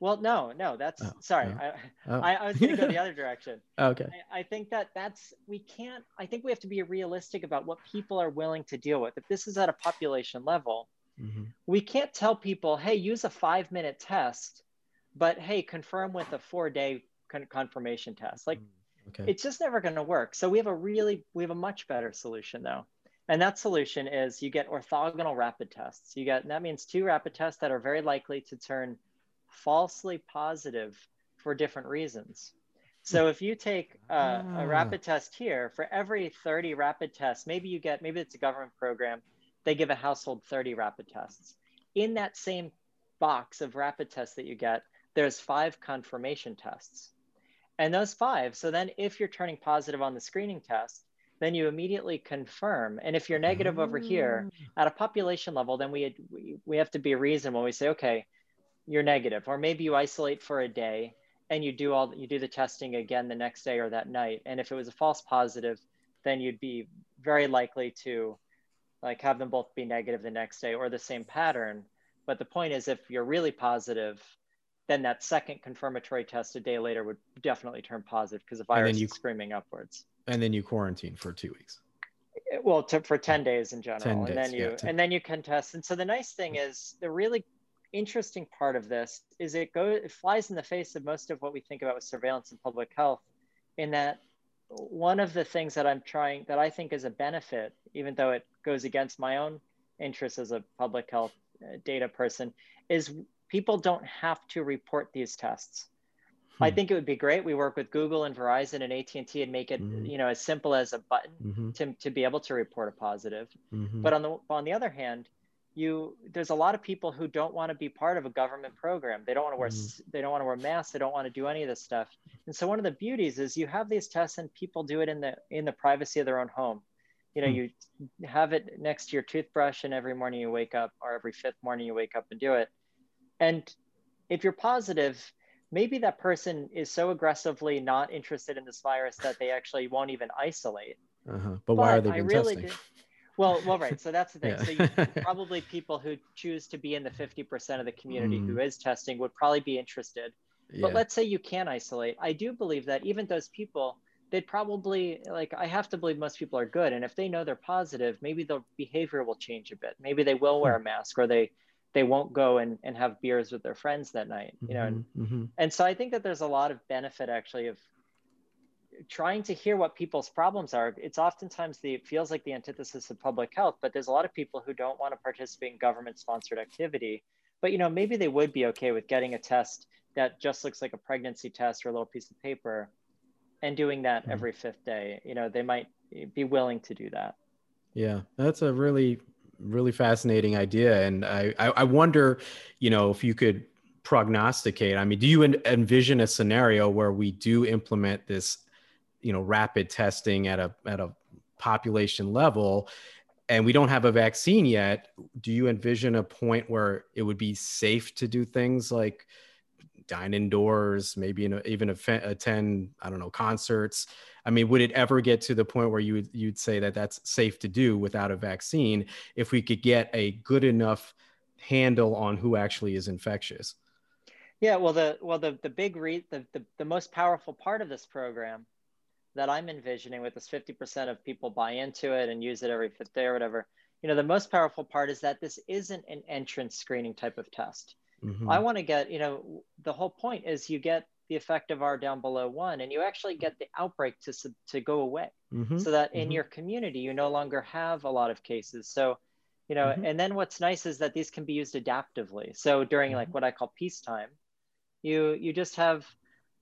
Well, no, no, that's oh, sorry. No. I, oh. I, I, was going to go the other direction. okay. I, I, think that that's, we can't, I think we have to be realistic about what people are willing to deal with. If this is at a population level, mm-hmm. we can't tell people, hey, use a five minute test, but hey, confirm with a four day con- confirmation test. Like, mm, okay. it's just never going to work. So we have a really, we have a much better solution though. And that solution is you get orthogonal rapid tests. You get, that means two rapid tests that are very likely to turn falsely positive for different reasons. So if you take a, a, ah. rapid test here, for every 30 rapid tests, maybe you get, maybe it's a government program, they give a household 30 rapid tests. In that same box of rapid tests that you get, there's five confirmation tests. And those five, so then if you're turning positive on the screening test, then you immediately confirm. And if you're negative over here ah. at a population level, then we, we, we have to be reasonable. We say, okay, you're negative, or maybe you isolate for a day and you do all you do the testing again the next day or that night. And if it was a false positive then you'd be very likely to like have them both be negative the next day or the same pattern. But the point is if you're really positive then that second confirmatory test a day later would definitely turn positive because the virus you, is screaming upwards. And then you quarantine for two weeks. Well to, for 10 days in general. 10 and days, then you yeah, and then you can test. And so the nice thing is the really interesting part of this is it goes it flies in the face of most of what we think about with surveillance and public health in that one of the things that i'm trying that i think is a benefit even though it goes against my own interests as a public health uh, data person is people don't have to report these tests hmm. i think it would be great we work with google and verizon and at&t and make it mm-hmm. you know as simple as a button mm-hmm. to, to be able to report a positive mm-hmm. but on the on the other hand you there's a lot of people who don't want to be part of a government program they don't want to wear mm. they don't want to wear masks they don't want to do any of this stuff and so one of the beauties is you have these tests and people do it in the in the privacy of their own home you know mm. you have it next to your toothbrush and every morning you wake up or every fifth morning you wake up and do it and if you're positive maybe that person is so aggressively not interested in this virus that they actually won't even isolate uh-huh. but, but, why are they I really testing? Well, well, right. So that's the thing. Yeah. So you, probably people who choose to be in the 50% of the community mm. who is testing would probably be interested. Yeah. But let's say you can isolate. I do believe that even those people, they'd probably like I have to believe most people are good. And if they know they're positive, maybe their behavior will change a bit. Maybe they will wear a mask or they they won't go and, and have beers with their friends that night. You know, and, mm-hmm. mm-hmm. and so I think that there's a lot of benefit actually of trying to hear what people's problems are it's oftentimes the it feels like the antithesis of public health but there's a lot of people who don't want to participate in government sponsored activity. But you know maybe they would be okay with getting a test that just looks like a pregnancy test or a little piece of paper and doing that mm-hmm. every fifth day. You know they might be willing to do that. Yeah that's a really really fascinating idea and i i, I wonder you know if you could prognosticate. I mean do you envision a scenario where we do implement this you know rapid testing at a at a population level and we don't have a vaccine yet do you envision a point where it would be safe to do things like dine indoors maybe even attend i don't know concerts? I mean would it ever get to the point where you would you'd say that that's safe to do without a vaccine if we could get a good enough handle on who actually is infectious? Yeah well the well the the big re- the, the the most powerful part of this program that I'm envisioning with this 50% of people buy into it and use it every fifth day or whatever, you know, the most powerful part is that this isn't an entrance screening type of test. Mm-hmm. I want to get, you know, the whole point is you get the effective R down below one and you actually get the outbreak to, to go away mm-hmm. so that in mm-hmm. your community, you no longer have a lot of cases. So, you know, mm-hmm. and then what's nice is that these can be used adaptively. So during like mm-hmm. what I call peacetime, you, you just have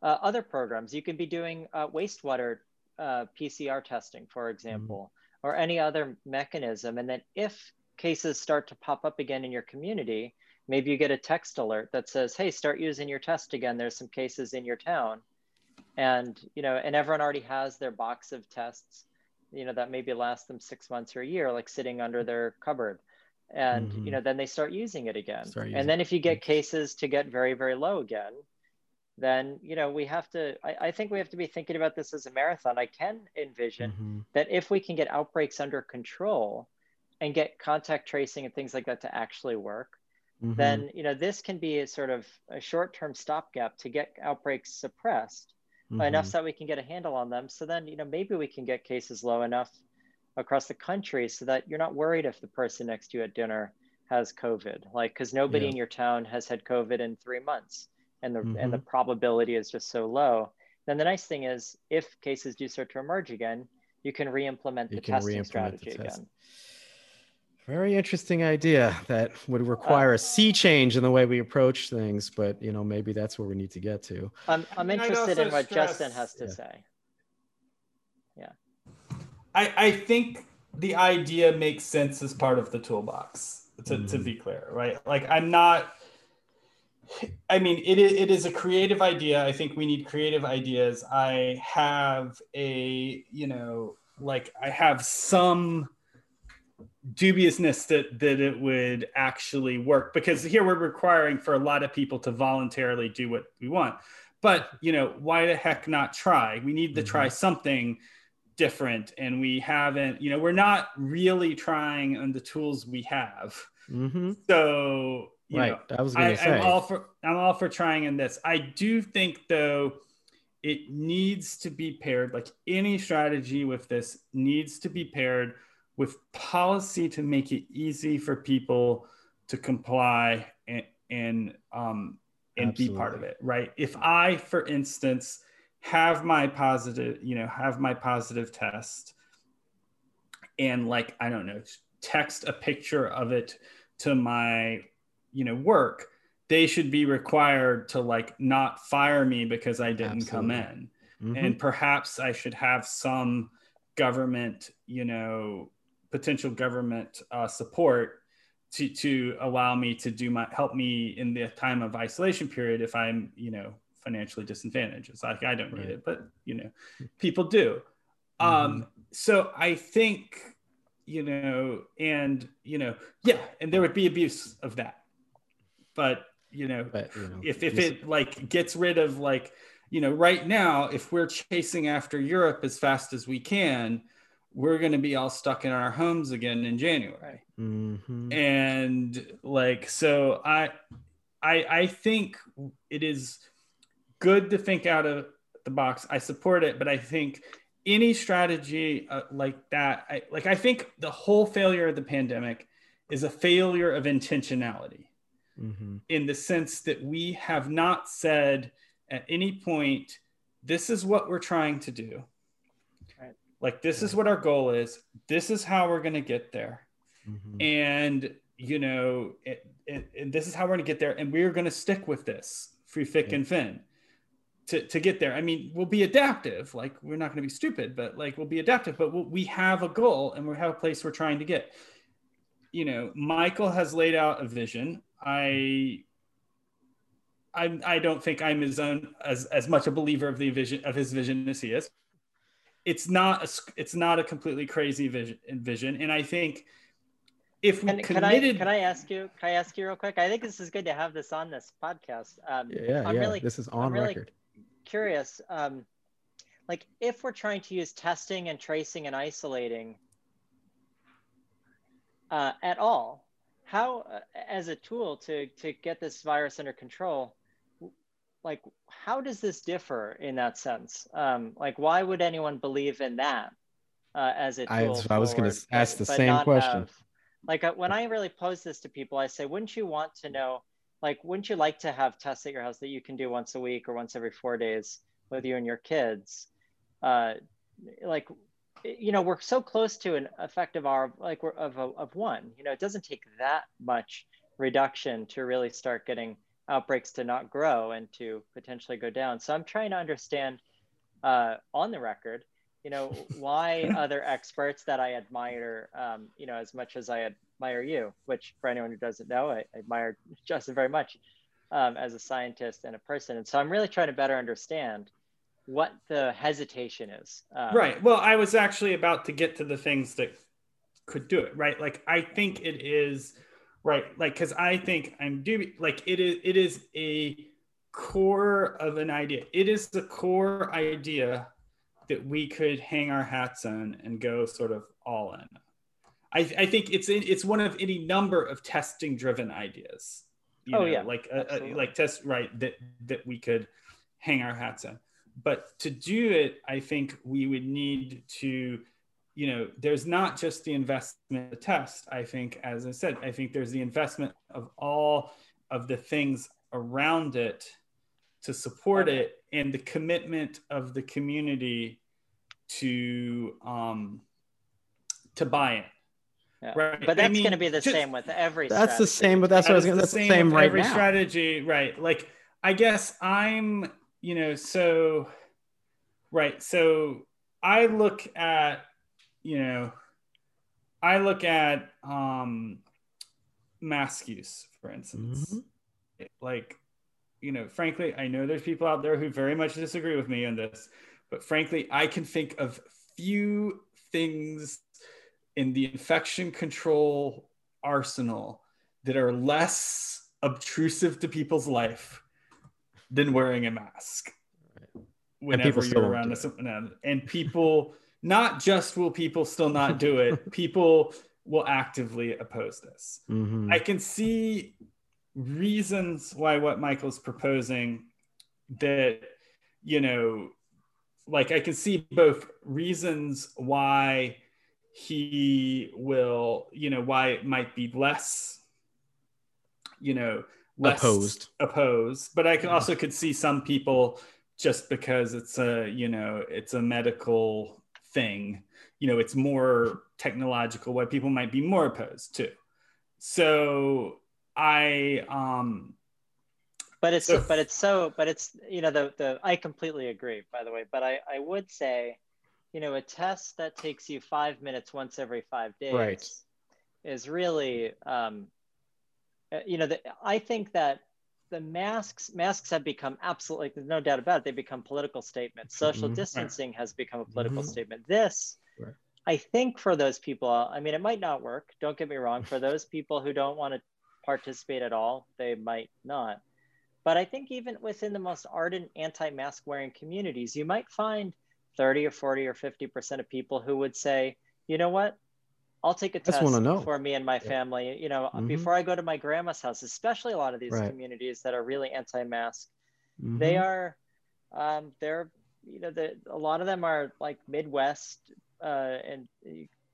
uh, other programs. You can be doing uh, wastewater uh, PCR testing, for example, mm-hmm. or any other mechanism. And then if cases start to pop up again in your community, maybe you get a text alert that says, hey, start using your test again. There's some cases in your town. And, you know, and everyone already has their box of tests, you know, that maybe last them six months or a year, like sitting under their cupboard and mm-hmm. you know then they start using it again using and then if you get cases to get very very low again then you know we have to I, I, think we have to be thinking about this as a marathon i can envision mm-hmm. that if we can get outbreaks under control and get contact tracing and things like that to actually work mm-hmm. then you know this can be a sort of a short-term stopgap to get outbreaks suppressed mm-hmm. enough so that we can get a handle on them so then you know maybe we can get cases low enough across the country so that you're not worried if the person next to you at dinner has covid like because nobody yeah. in your town has had covid in three months and the mm-hmm. and the probability is just so low then the nice thing is if cases do start to emerge again you can re-implement the testing re-implement strategy the test. again very interesting idea that would require uh, a sea change in the way we approach things but you know maybe that's where we need to get to i'm, I'm interested in what stress, justin has to yeah. say yeah I, I think the idea makes sense as part of the toolbox to, mm-hmm. to be clear right like i'm not I mean, it is, it is a creative idea. I think we need creative ideas. I have a, you know, like I have some dubiousness that that it would actually work because here we're requiring for a lot of people to voluntarily do what we want. but you know why the heck not try we need to mm-hmm. try something different and we haven't you know we're not really trying on the tools we have mm-hmm. so right. know, i was gonna I, say. i'm all for i'm all for trying in this. I do think though it needs to be paired like any strategy with this needs to be paired with policy to make it easy for people to comply and and um and Absolutely. be part of it right? If i for instance have my positive you know have my positive test and like i don't know text a picture of it to my you know work they should be required to like not fire me because I didn't Absolutely. come in. Mm-hmm. And perhaps I should have some government, you know, potential government uh, support to to allow me to do my help me in the time of isolation period if I'm, you know, financially disadvantaged. It's like I don't right. need it, but you know, people do. Mm-hmm. Um, so I think, you know, and you know, yeah, and there would be abuse of that. But you know, but, you know if, if it like gets rid of like you know right now if we're chasing after europe as fast as we can we're going to be all stuck in our homes again in january. Mm-hmm. and like so I, I i think it is good to think out of the box. I support it but i think any strategy uh, like that I, like i think the whole failure of the pandemic is a failure of intentionality mm-hmm. in the sense that we have not said at any point, this is what we're trying to do. Right. Like, this yeah. is what our goal is. This is how we're going to get there. Mm-hmm. And, you know, it, it, it, this is how we're going to get there. And we're going to stick with this free, thick, yeah. and fin to, to get there. I mean, we'll be adaptive. Like, we're not going to be stupid, but like, we'll be adaptive. But we'll, we have a goal and we have a place we're trying to get. You know, Michael has laid out a vision. I I, I don't think I'm his own as, as much a believer of the vision of his vision as he is. It's not a, it's not a completely crazy vision, vision. And I think if we can, committed, can I, can I ask you, can I ask you real quick? I think this is good to have this on this podcast. Um, yeah, I'm yeah. Really, this is on I'm really record. Curious, um, like if we're trying to use testing and tracing and isolating uh, at all, how uh, as a tool to to get this virus under control like how does this differ in that sense? Um, like why would anyone believe in that uh, as a tool I, I was going to ask the same question have, like uh, when i really pose this to people i say wouldn't you want to know like wouldn't you like to have tests at your house that you can do once a week or once every four days with you and your kids? Uh, like you know we're so close to an effective R like we're of, of one you know it doesn't take that much reduction to really start getting outbreaks to not grow and to potentially go down. So i'm trying to understand uh, on the record you know why other experts that i admire um, you know as much as i admire you which for anyone who doesn't know i, I admire justin very much um, as a scientist and a person. And so i'm really trying to better understand what the hesitation is. Um, right. Well, I was actually about to get to the things that could do it. Right. Like I think it is right. Like because I think I'm do like it is it is a core of an idea. It is the core idea that we could hang our hats on and go sort of all in. I, I think it's in, it's one of any number of testing driven ideas. You oh know, yeah, like uh, uh like test right that that we could hang our hats on but to do it, I think we would need to, you know, there's not just the investment the test. I think, as I said, I think there's the investment of all of the things around it to support it and the commitment of the community to um to buy it. Yeah. Right. But that's I mean, going to be the just, same with every. That's strategy. the same, but that's what I was going to. That's the same, same right every now. strategy, right? Like, I guess I'm you know, so right. So I look at, you know, I look at um mask use, for instance. Mm-hmm. Like, you know, frankly, I know there's people out there who very much disagree with me on this, but frankly, I can think of few things in the infection control arsenal that are less obtrusive to people's life than wearing a mask whenever you're around someone and people not just will people still not do it people will actively oppose this mm-hmm. i can see reasons why what michael's proposing that you know like i can see both reasons why he will you know why it might be less you know less opposed. Opposed. But i can also could see some people just because it's a you know it's a medical thing. You know it's more technological. Why people might be more opposed to. So i um but it's so, but it's so but it's you know the the i completely agree by the way. But i i would say you know a test that takes you five minutes once every five days right. is really um you know the, i think that the masks masks have become absolutely there's no doubt about it they become political statements social mm-hmm. distancing has become a political mm-hmm. statement this right. i think for those people i mean it might not work don't get me wrong for those people who don't want to participate at all they might not but i think even within the most ardent anti-mask wearing communities you might find 30 or 40 or 50% of people who would say you know what I'll take a test for me and my family. You know, mm-hmm. before I go to my grandma's house, especially a lot of these right. communities that are really anti-mask, mm-hmm. they are, um, they're, you know, the, a lot of them are like Midwest uh, and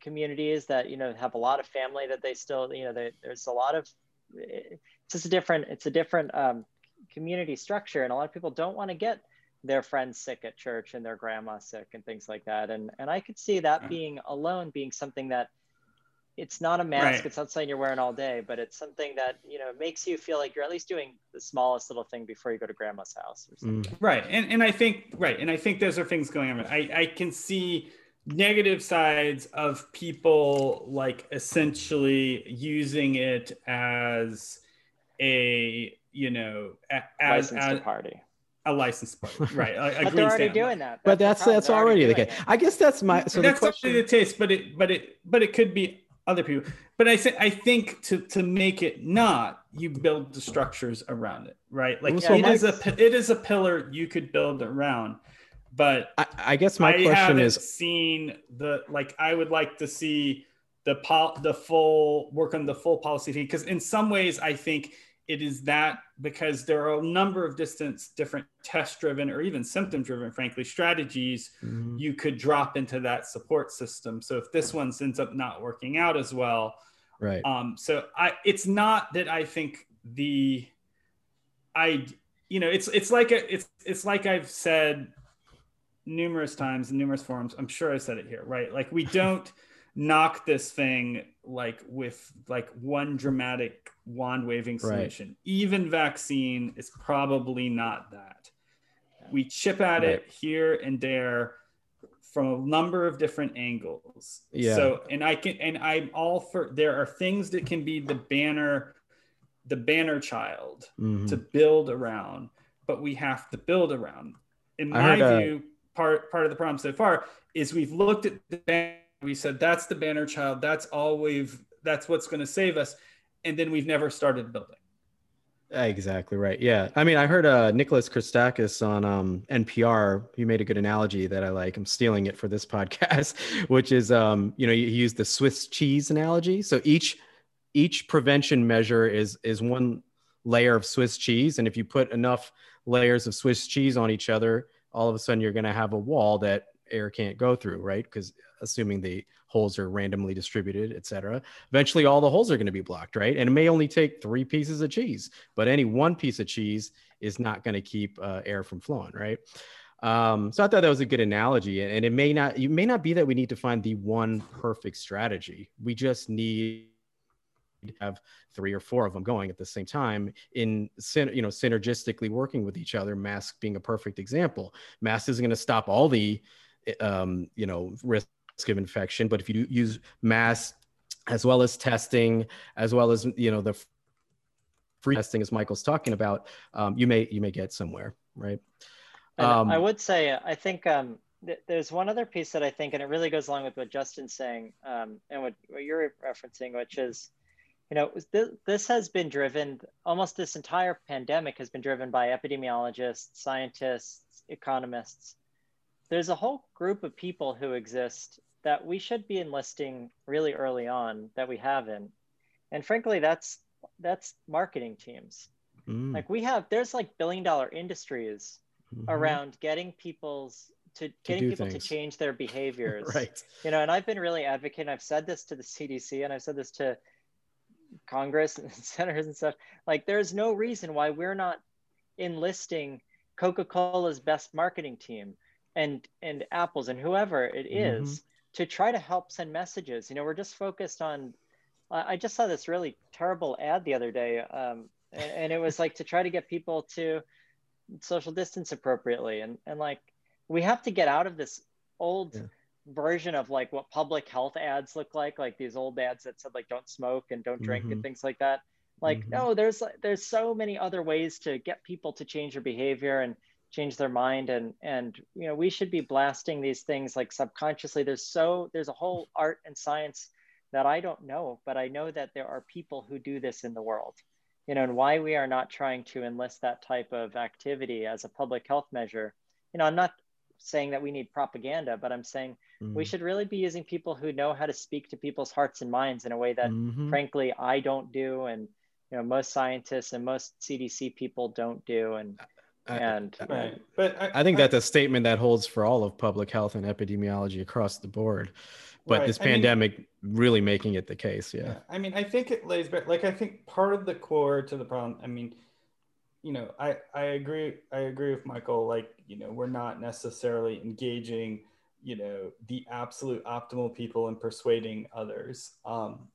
communities that you know have a lot of family that they still, you know, they, there's a lot of, it's just a different, it's a different um, community structure, and a lot of people don't want to get their friends sick at church and their grandma sick and things like that, and and I could see that being alone being something that it's not a mask right. it's not something you're wearing all day but it's something that you know makes you feel like you're at least doing the smallest little thing before you go to grandma's house or something mm. right and, and i think right and i think those are things going on i i can see negative sides of people like essentially using it as a you know as, as party a licensed party, right? A, but they're already doing that. That's but that's that's already the case. I guess that's my so that's the question... the taste, but it but it but it could be other people. But I think I think to to make it not, you build the structures around it, right? Like yeah, it is a it is a pillar you could build around. But I, I guess my I question is seen the like I would like to see the pol- the full work on the full policy because in some ways I think it is that because there are a number of distance different test driven or even symptom driven frankly strategies mm-hmm. you could drop into that support system. So if this one ends up not working out as well right. um so i it's not that i think the i you know it's it's like a, it's it's like i've said numerous times in numerous forums i'm sure i said it here right? Like we don't knock this thing like with like one dramatic wand waving solution. Right. Even vaccine is probably not that. We chip at right. it here and there from a number of different angles. Yeah. So and I can and I'm all for there are things that can be the banner the banner child mm-hmm. to build around, but we have to build around. In my view, part part of the problem so far is we've looked at the banner we said that's the banner child. That's all we've that's what's going to save us. And then we've never started building. Exactly right. Yeah. I mean i heard uh nicholas christakis on um npr he made a good analogy that i like. I'm stealing it for this podcast which is um you know he used the swiss cheese analogy. So each each prevention measure is is one layer of swiss cheese. And if you put enough layers of swiss cheese on each other all of a sudden you're going to have a wall that air can't go through right? Because assuming the holes are randomly distributed, et cetera. Eventually, all the holes are going to be blocked, right? And it may only take three pieces of cheese, but any one piece of cheese is not going to keep uh, air from flowing, right? Um, so I thought that was a good analogy, and it may not, it may not be that we need to find the one perfect strategy. We just need to have three or four of them going at the same time in you know synergistically working with each other mask being a perfect example mask isn't going to stop all the um, you know risk of infection. But if you use mass as well as testing, as well as you know the free testing, as Michael's talking about, um, you may you may get somewhere, right? Um, I would say I think um, th- there's one other piece that I think, and it really goes along with what Justin's saying um, and what, what you're referencing, which is you know, this, this has been driven, almost this entire pandemic has been driven by epidemiologists, scientists, economists. There's a whole group of people who exist that we should be enlisting really early on that we haven't. And frankly, that's that's marketing teams. Mm. Like we have, there's like billion dollar industries mm-hmm. around getting people's to, to getting people things. to change their behaviors. right. You know, and I've been really advocating. I've said this to the CDC and I've said this to Congress and senators and stuff. Like, there's no reason why we're not enlisting Coca-Cola's best marketing team and and Apple's and whoever it is mm-hmm. to try to help send messages. You know, we're just focused on. I just saw this really terrible ad the other day, um, and, and it was like to try to get people to social distance appropriately, and and like we have to get out of this old. Yeah version of like what public health ads look like like these old ads that said like don't smoke and don't drink mm-hmm. and things like that like mm-hmm. no there's there's so many other ways to get people to change their behavior and change their mind and and you know we should be blasting these things like subconsciously there's so there's a whole art and science that i don't know but i know that there are people who do this in the world you know and why we are not trying to enlist that type of activity as a public health measure you know i'm not saying that we need propaganda, but I'm saying mm-hmm. we should really be using people who know how to speak to people's hearts and minds in a way that, mm-hmm. frankly, I don't do, and you know most scientists and most CDC people don't do, and and right. but I, I think I, that's a statement that holds for all of public health and epidemiology across the board. But right. this pandemic mean, really making it the case, yeah. yeah. I mean, I think it lays back. Like, I think part of the core to the problem. I mean, you know, I I agree. I agree with Michael. Like, you know, we're not necessarily engaging, you know, the absolute optimal people and persuading others. Um,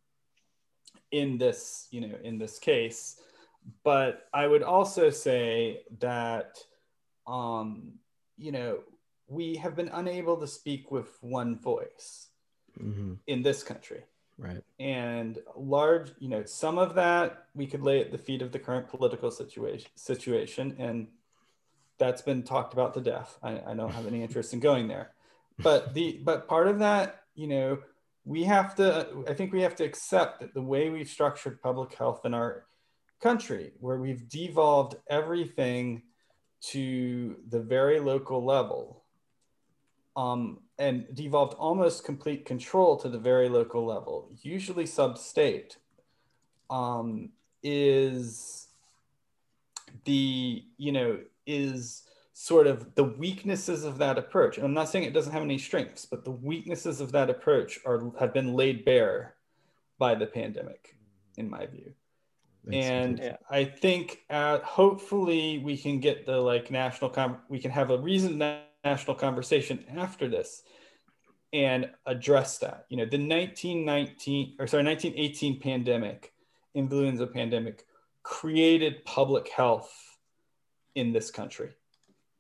in this, you know, in this case, but I would also say that, um, you know, we have been unable to speak with one voice mm-hmm. in this country. Right. And large, you know, some of that we could lay at the feet of the current political situation situation. And that's been talked about to death. I, I don't have any interest in going there. But the but part of that, you know, we have to I think we have to accept that the way we've structured public health in our country, where we've devolved everything to the very local level, um, and devolved almost complete control to the very local level, usually sub-state, um, is the you know is sort of the weaknesses of that approach. And I'm not saying it doesn't have any strengths, but the weaknesses of that approach are have been laid bare by the pandemic, in my view. That's and yeah. I think uh, hopefully we can get the like national com- we can have a reason national conversation after this and address that. You know, the 1919 or sorry, 1918 pandemic, influenza pandemic, created public health in this country.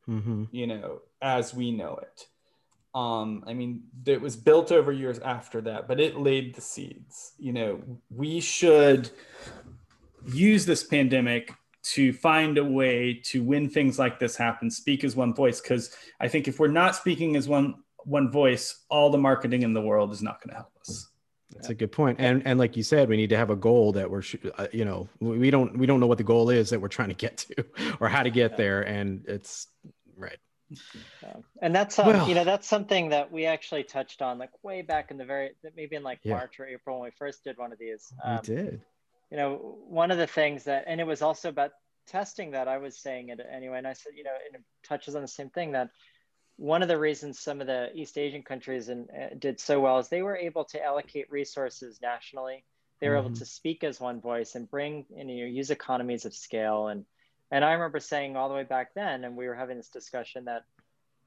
Mm-hmm. You know, as we know it. Um, I mean, it was built over years after that, but it laid the seeds. You know, we should use this pandemic to find a way to when things like this happen speak as one voice because i think if we're not speaking as one one voice all the marketing in the world is not going to help us. That's a good point. And and like you said we need to have a goal that we're uh, you know we don't we don't know what the goal is that we're trying to get to or how to get there and it's right. And that's um, well, you know that's something that we actually touched on like way back in the very maybe in like yeah. march or april when we first did one of these. Um, we did you know, one of the things that, and it was also about testing that I was saying it anyway. And I said, you know, it touches on the same thing that one of the reasons some of the East Asian countries and uh, did so well is they were able to allocate resources nationally. They were mm-hmm. able to speak as one voice and bring, in, you know, use economies of scale. And, and I remember saying all the way back then, and we were having this discussion that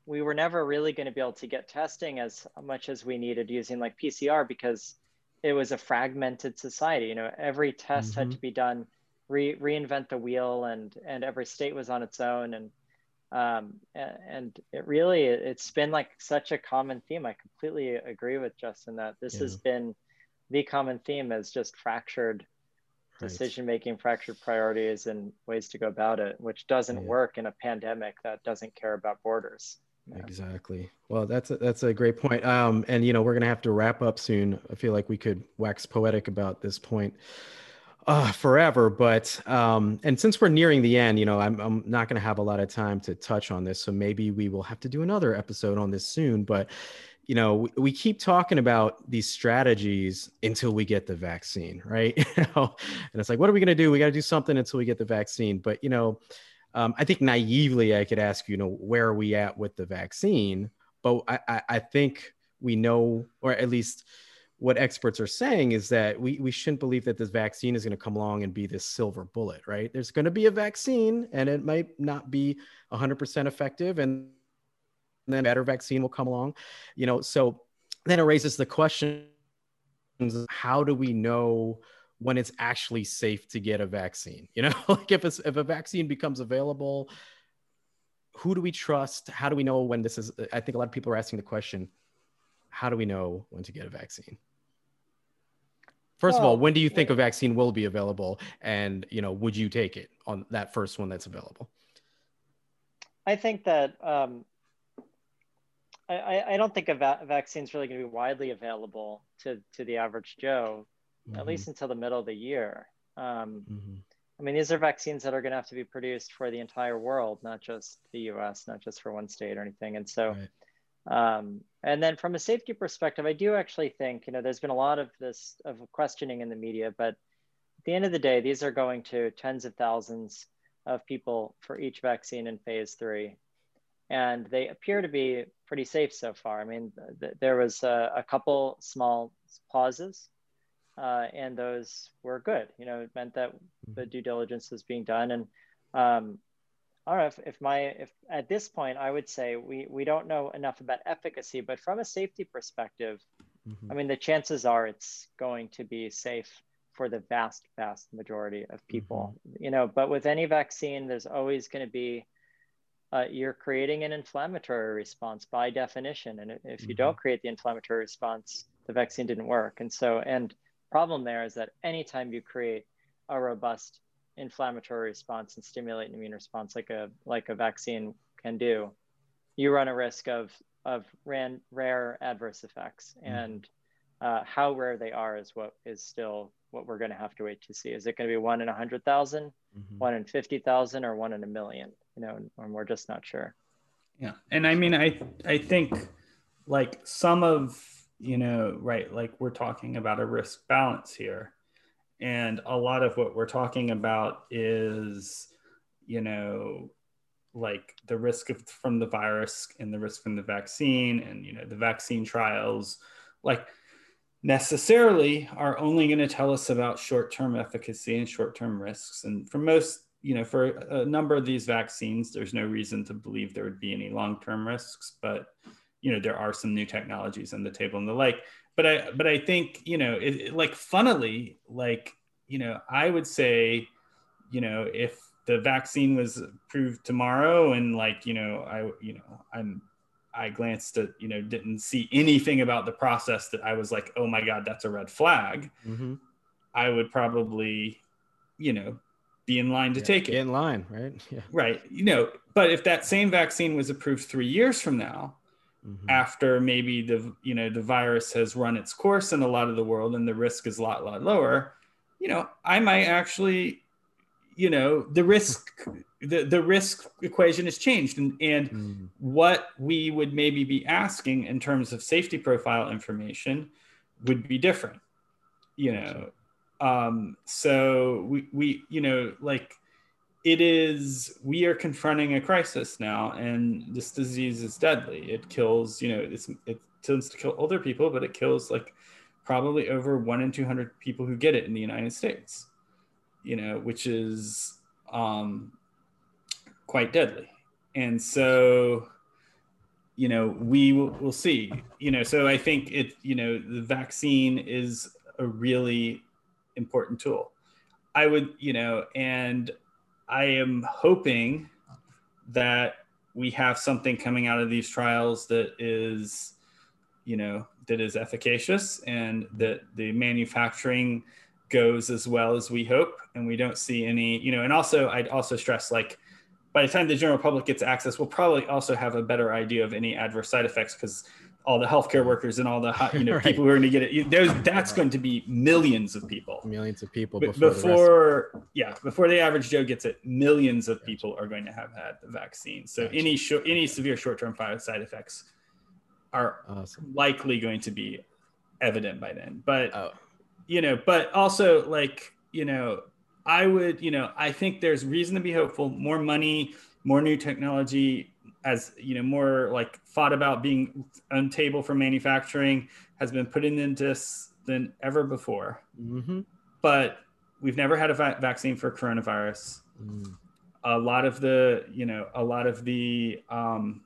we were never really going to be able to get testing as much as we needed using like PCR because it was a fragmented society. You know, every test mm-hmm. had to be done, re- reinvent the wheel, and and every state was on its own, and um, and it really it's been like such a common theme. I completely agree with Justin that this yeah. has been the common theme is just fractured right. decision making, fractured priorities, and ways to go about it, which doesn't yeah. work in a pandemic that doesn't care about borders. Exactly. Well, that's a, that's a great point. Um, and you know, we're gonna have to wrap up soon. I feel like we could wax poetic about this point. uh, forever. But um, and since we're nearing the end, you know, I'm I'm not to have a lot of time to touch on this, so maybe we will have to do another episode on this soon. But you know, we, we keep talking about these strategies until we get the vaccine, right? and it's like, what are we to do? We got to do something until we get the vaccine. But you know, um, I think naively, I could ask you know, where are we at with the vaccine? But I, I, I think we know, or at least what experts are saying is that we, we shouldn't believe that this vaccine is going to come along and be this silver bullet, right? There's going to be a vaccine and it might not be 100% effective and then a better vaccine will come along, you know. So then it raises the question how do we know when it's actually safe to get a vaccine? You know, like if, it's, if a vaccine becomes available, who do we trust? How do we know when this is? I think a lot of people are asking the question how do we know when to get a vaccine? First well, of all, when do you think a vaccine will be available? And you know, would you take it on that first one that's available? I think that um, I, I don't think a va- vaccine is really going to be widely available to to the average Joe, mm-hmm. at least until the middle of the year. Um, mm-hmm. I mean, these are vaccines that are going to have to be produced for the entire world, not just the U.S., not just for one state or anything. And so, right. Um, and then from a safety perspective, I do actually think, you know, there's been a lot of this of questioning in the media, but at the end of the day, these are going to tens of thousands of people for each vaccine in phase three. And they appear to be pretty safe so far. I mean, th- there was a, a, couple small pauses, uh, and those were good. You know, it meant that the due diligence was being done. And um, I don't know if, if my if at this point I would say we we don't know enough about efficacy, but from a safety perspective, mm-hmm. I mean the chances are it's going to be safe for the vast vast majority of people. Mm-hmm. You know, but with any vaccine, there's always going to be uh, you're creating an inflammatory response by definition, and if mm-hmm. you don't create the inflammatory response, the vaccine didn't work. And so, and problem there is that anytime you create a robust inflammatory response and stimulate an immune response like a like a vaccine can do, you run a risk of of ran, rare adverse effects. Mm-hmm. And uh, how rare they are is what is still what we're going to have to wait to see. Is it going to be one in a hundred thousand, mm-hmm. one in fifty thousand, or one in a million? You know, and we're just not sure. Yeah, and I mean, I I think like some of you know, right, like we're talking about a risk balance here. And a lot of what we're talking about is you know like the risk of, from the virus and the risk from the vaccine and you know the vaccine trials like necessarily are only going to tell us about short-term efficacy and short-term risks. And for most you know for a number of these vaccines there's no reason to believe there would be any long-term risks but you know there are some new technologies on the table and the like. But I but I think you know it, it, like funnily like you know I would say you know if the vaccine was approved tomorrow and like you know I you know I'm I glanced at you know didn't see anything about the process that I was like oh my god that's a red flag mm-hmm. I would probably you know be in line to yeah, take it. in line right? Yeah. Right. You know but if that same vaccine was approved three years from now mm-hmm. after maybe the you know the virus has run its course in a lot of the world and the risk is a lot lot lower you know i might actually you know the risk the, the risk equation has changed and, and mm-hmm. what we would maybe be asking in terms of safety profile information would be different you know um, so we, we you know like it is we are confronting a crisis now and this disease is deadly. It kills you know it tends to kill older people but it kills like probably over one in 200 people who get it in the united states you know which is um, quite deadly. And so you know we will we'll see. You know so i think it you know the vaccine is a really important tool. I would you know and I am hoping that we have something coming out of these trials that is, you know, that is efficacious and that the manufacturing goes as well as we hope. And we don't see any, you know, and also I'd also stress like by the time the general public gets access, we'll probably also have a better idea of any adverse side effects because all the healthcare workers and all the you know right. people who are going to get it. There's that's going to be millions of people. Millions of people before, before yeah, before the average Joe gets it, millions of people are going to have had the vaccine. So gotcha. any short, any severe short-term side effects are awesome. likely going to be evident by then. But oh. you know, but also like you know, I would you know, I think there's reason to be hopeful. More money, more new technology as you know more like thought about being on table for manufacturing has been put in this than ever before mm-hmm. but we've never had a va- vaccine for coronavirus mm. a lot of the you know a lot of the um,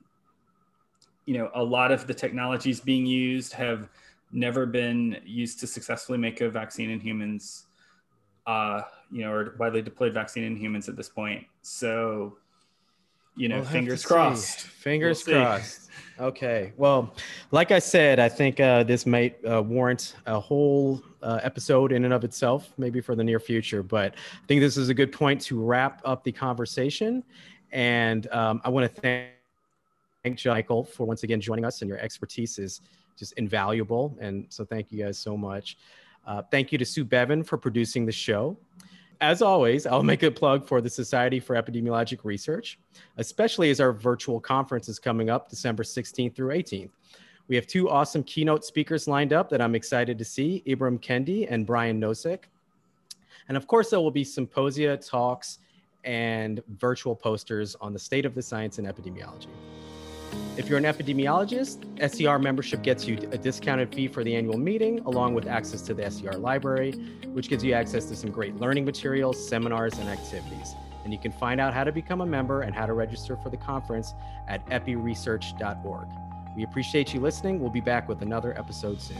you know a lot of the technologies being used have never been used to successfully make a vaccine in humans uh, you know or widely deployed vaccine in humans at this point so you know, we'll fingers crossed. See. Fingers we'll crossed. Okay. Well, like I said, I think uh, this might uh, warrant a whole uh, episode in and of itself, maybe for the near future. But I think this is a good point to wrap up the conversation. And um, I want to thank, thank Michael for once again joining us, and your expertise is just invaluable. And so, thank you guys so much. Uh, thank you to Sue Bevan for producing the show as always, I'll make a plug for the Society for Epidemiologic Research, especially as our virtual conference is coming up December 16th through 18th. We have two awesome keynote speakers lined up that I'm excited to see Ibram Kendi and Brian Nosek. And of course, there will be symposia, talks, and virtual posters on the state of the science in epidemiology. If you're an epidemiologist, SER membership gets you a discounted fee for the annual meeting, along with access to the SER library, which gives you access to some great learning materials, seminars, and activities. And you can find out how to become a member and how to register for the conference at epiresearch.org. We appreciate you listening. We'll be back with another episode soon.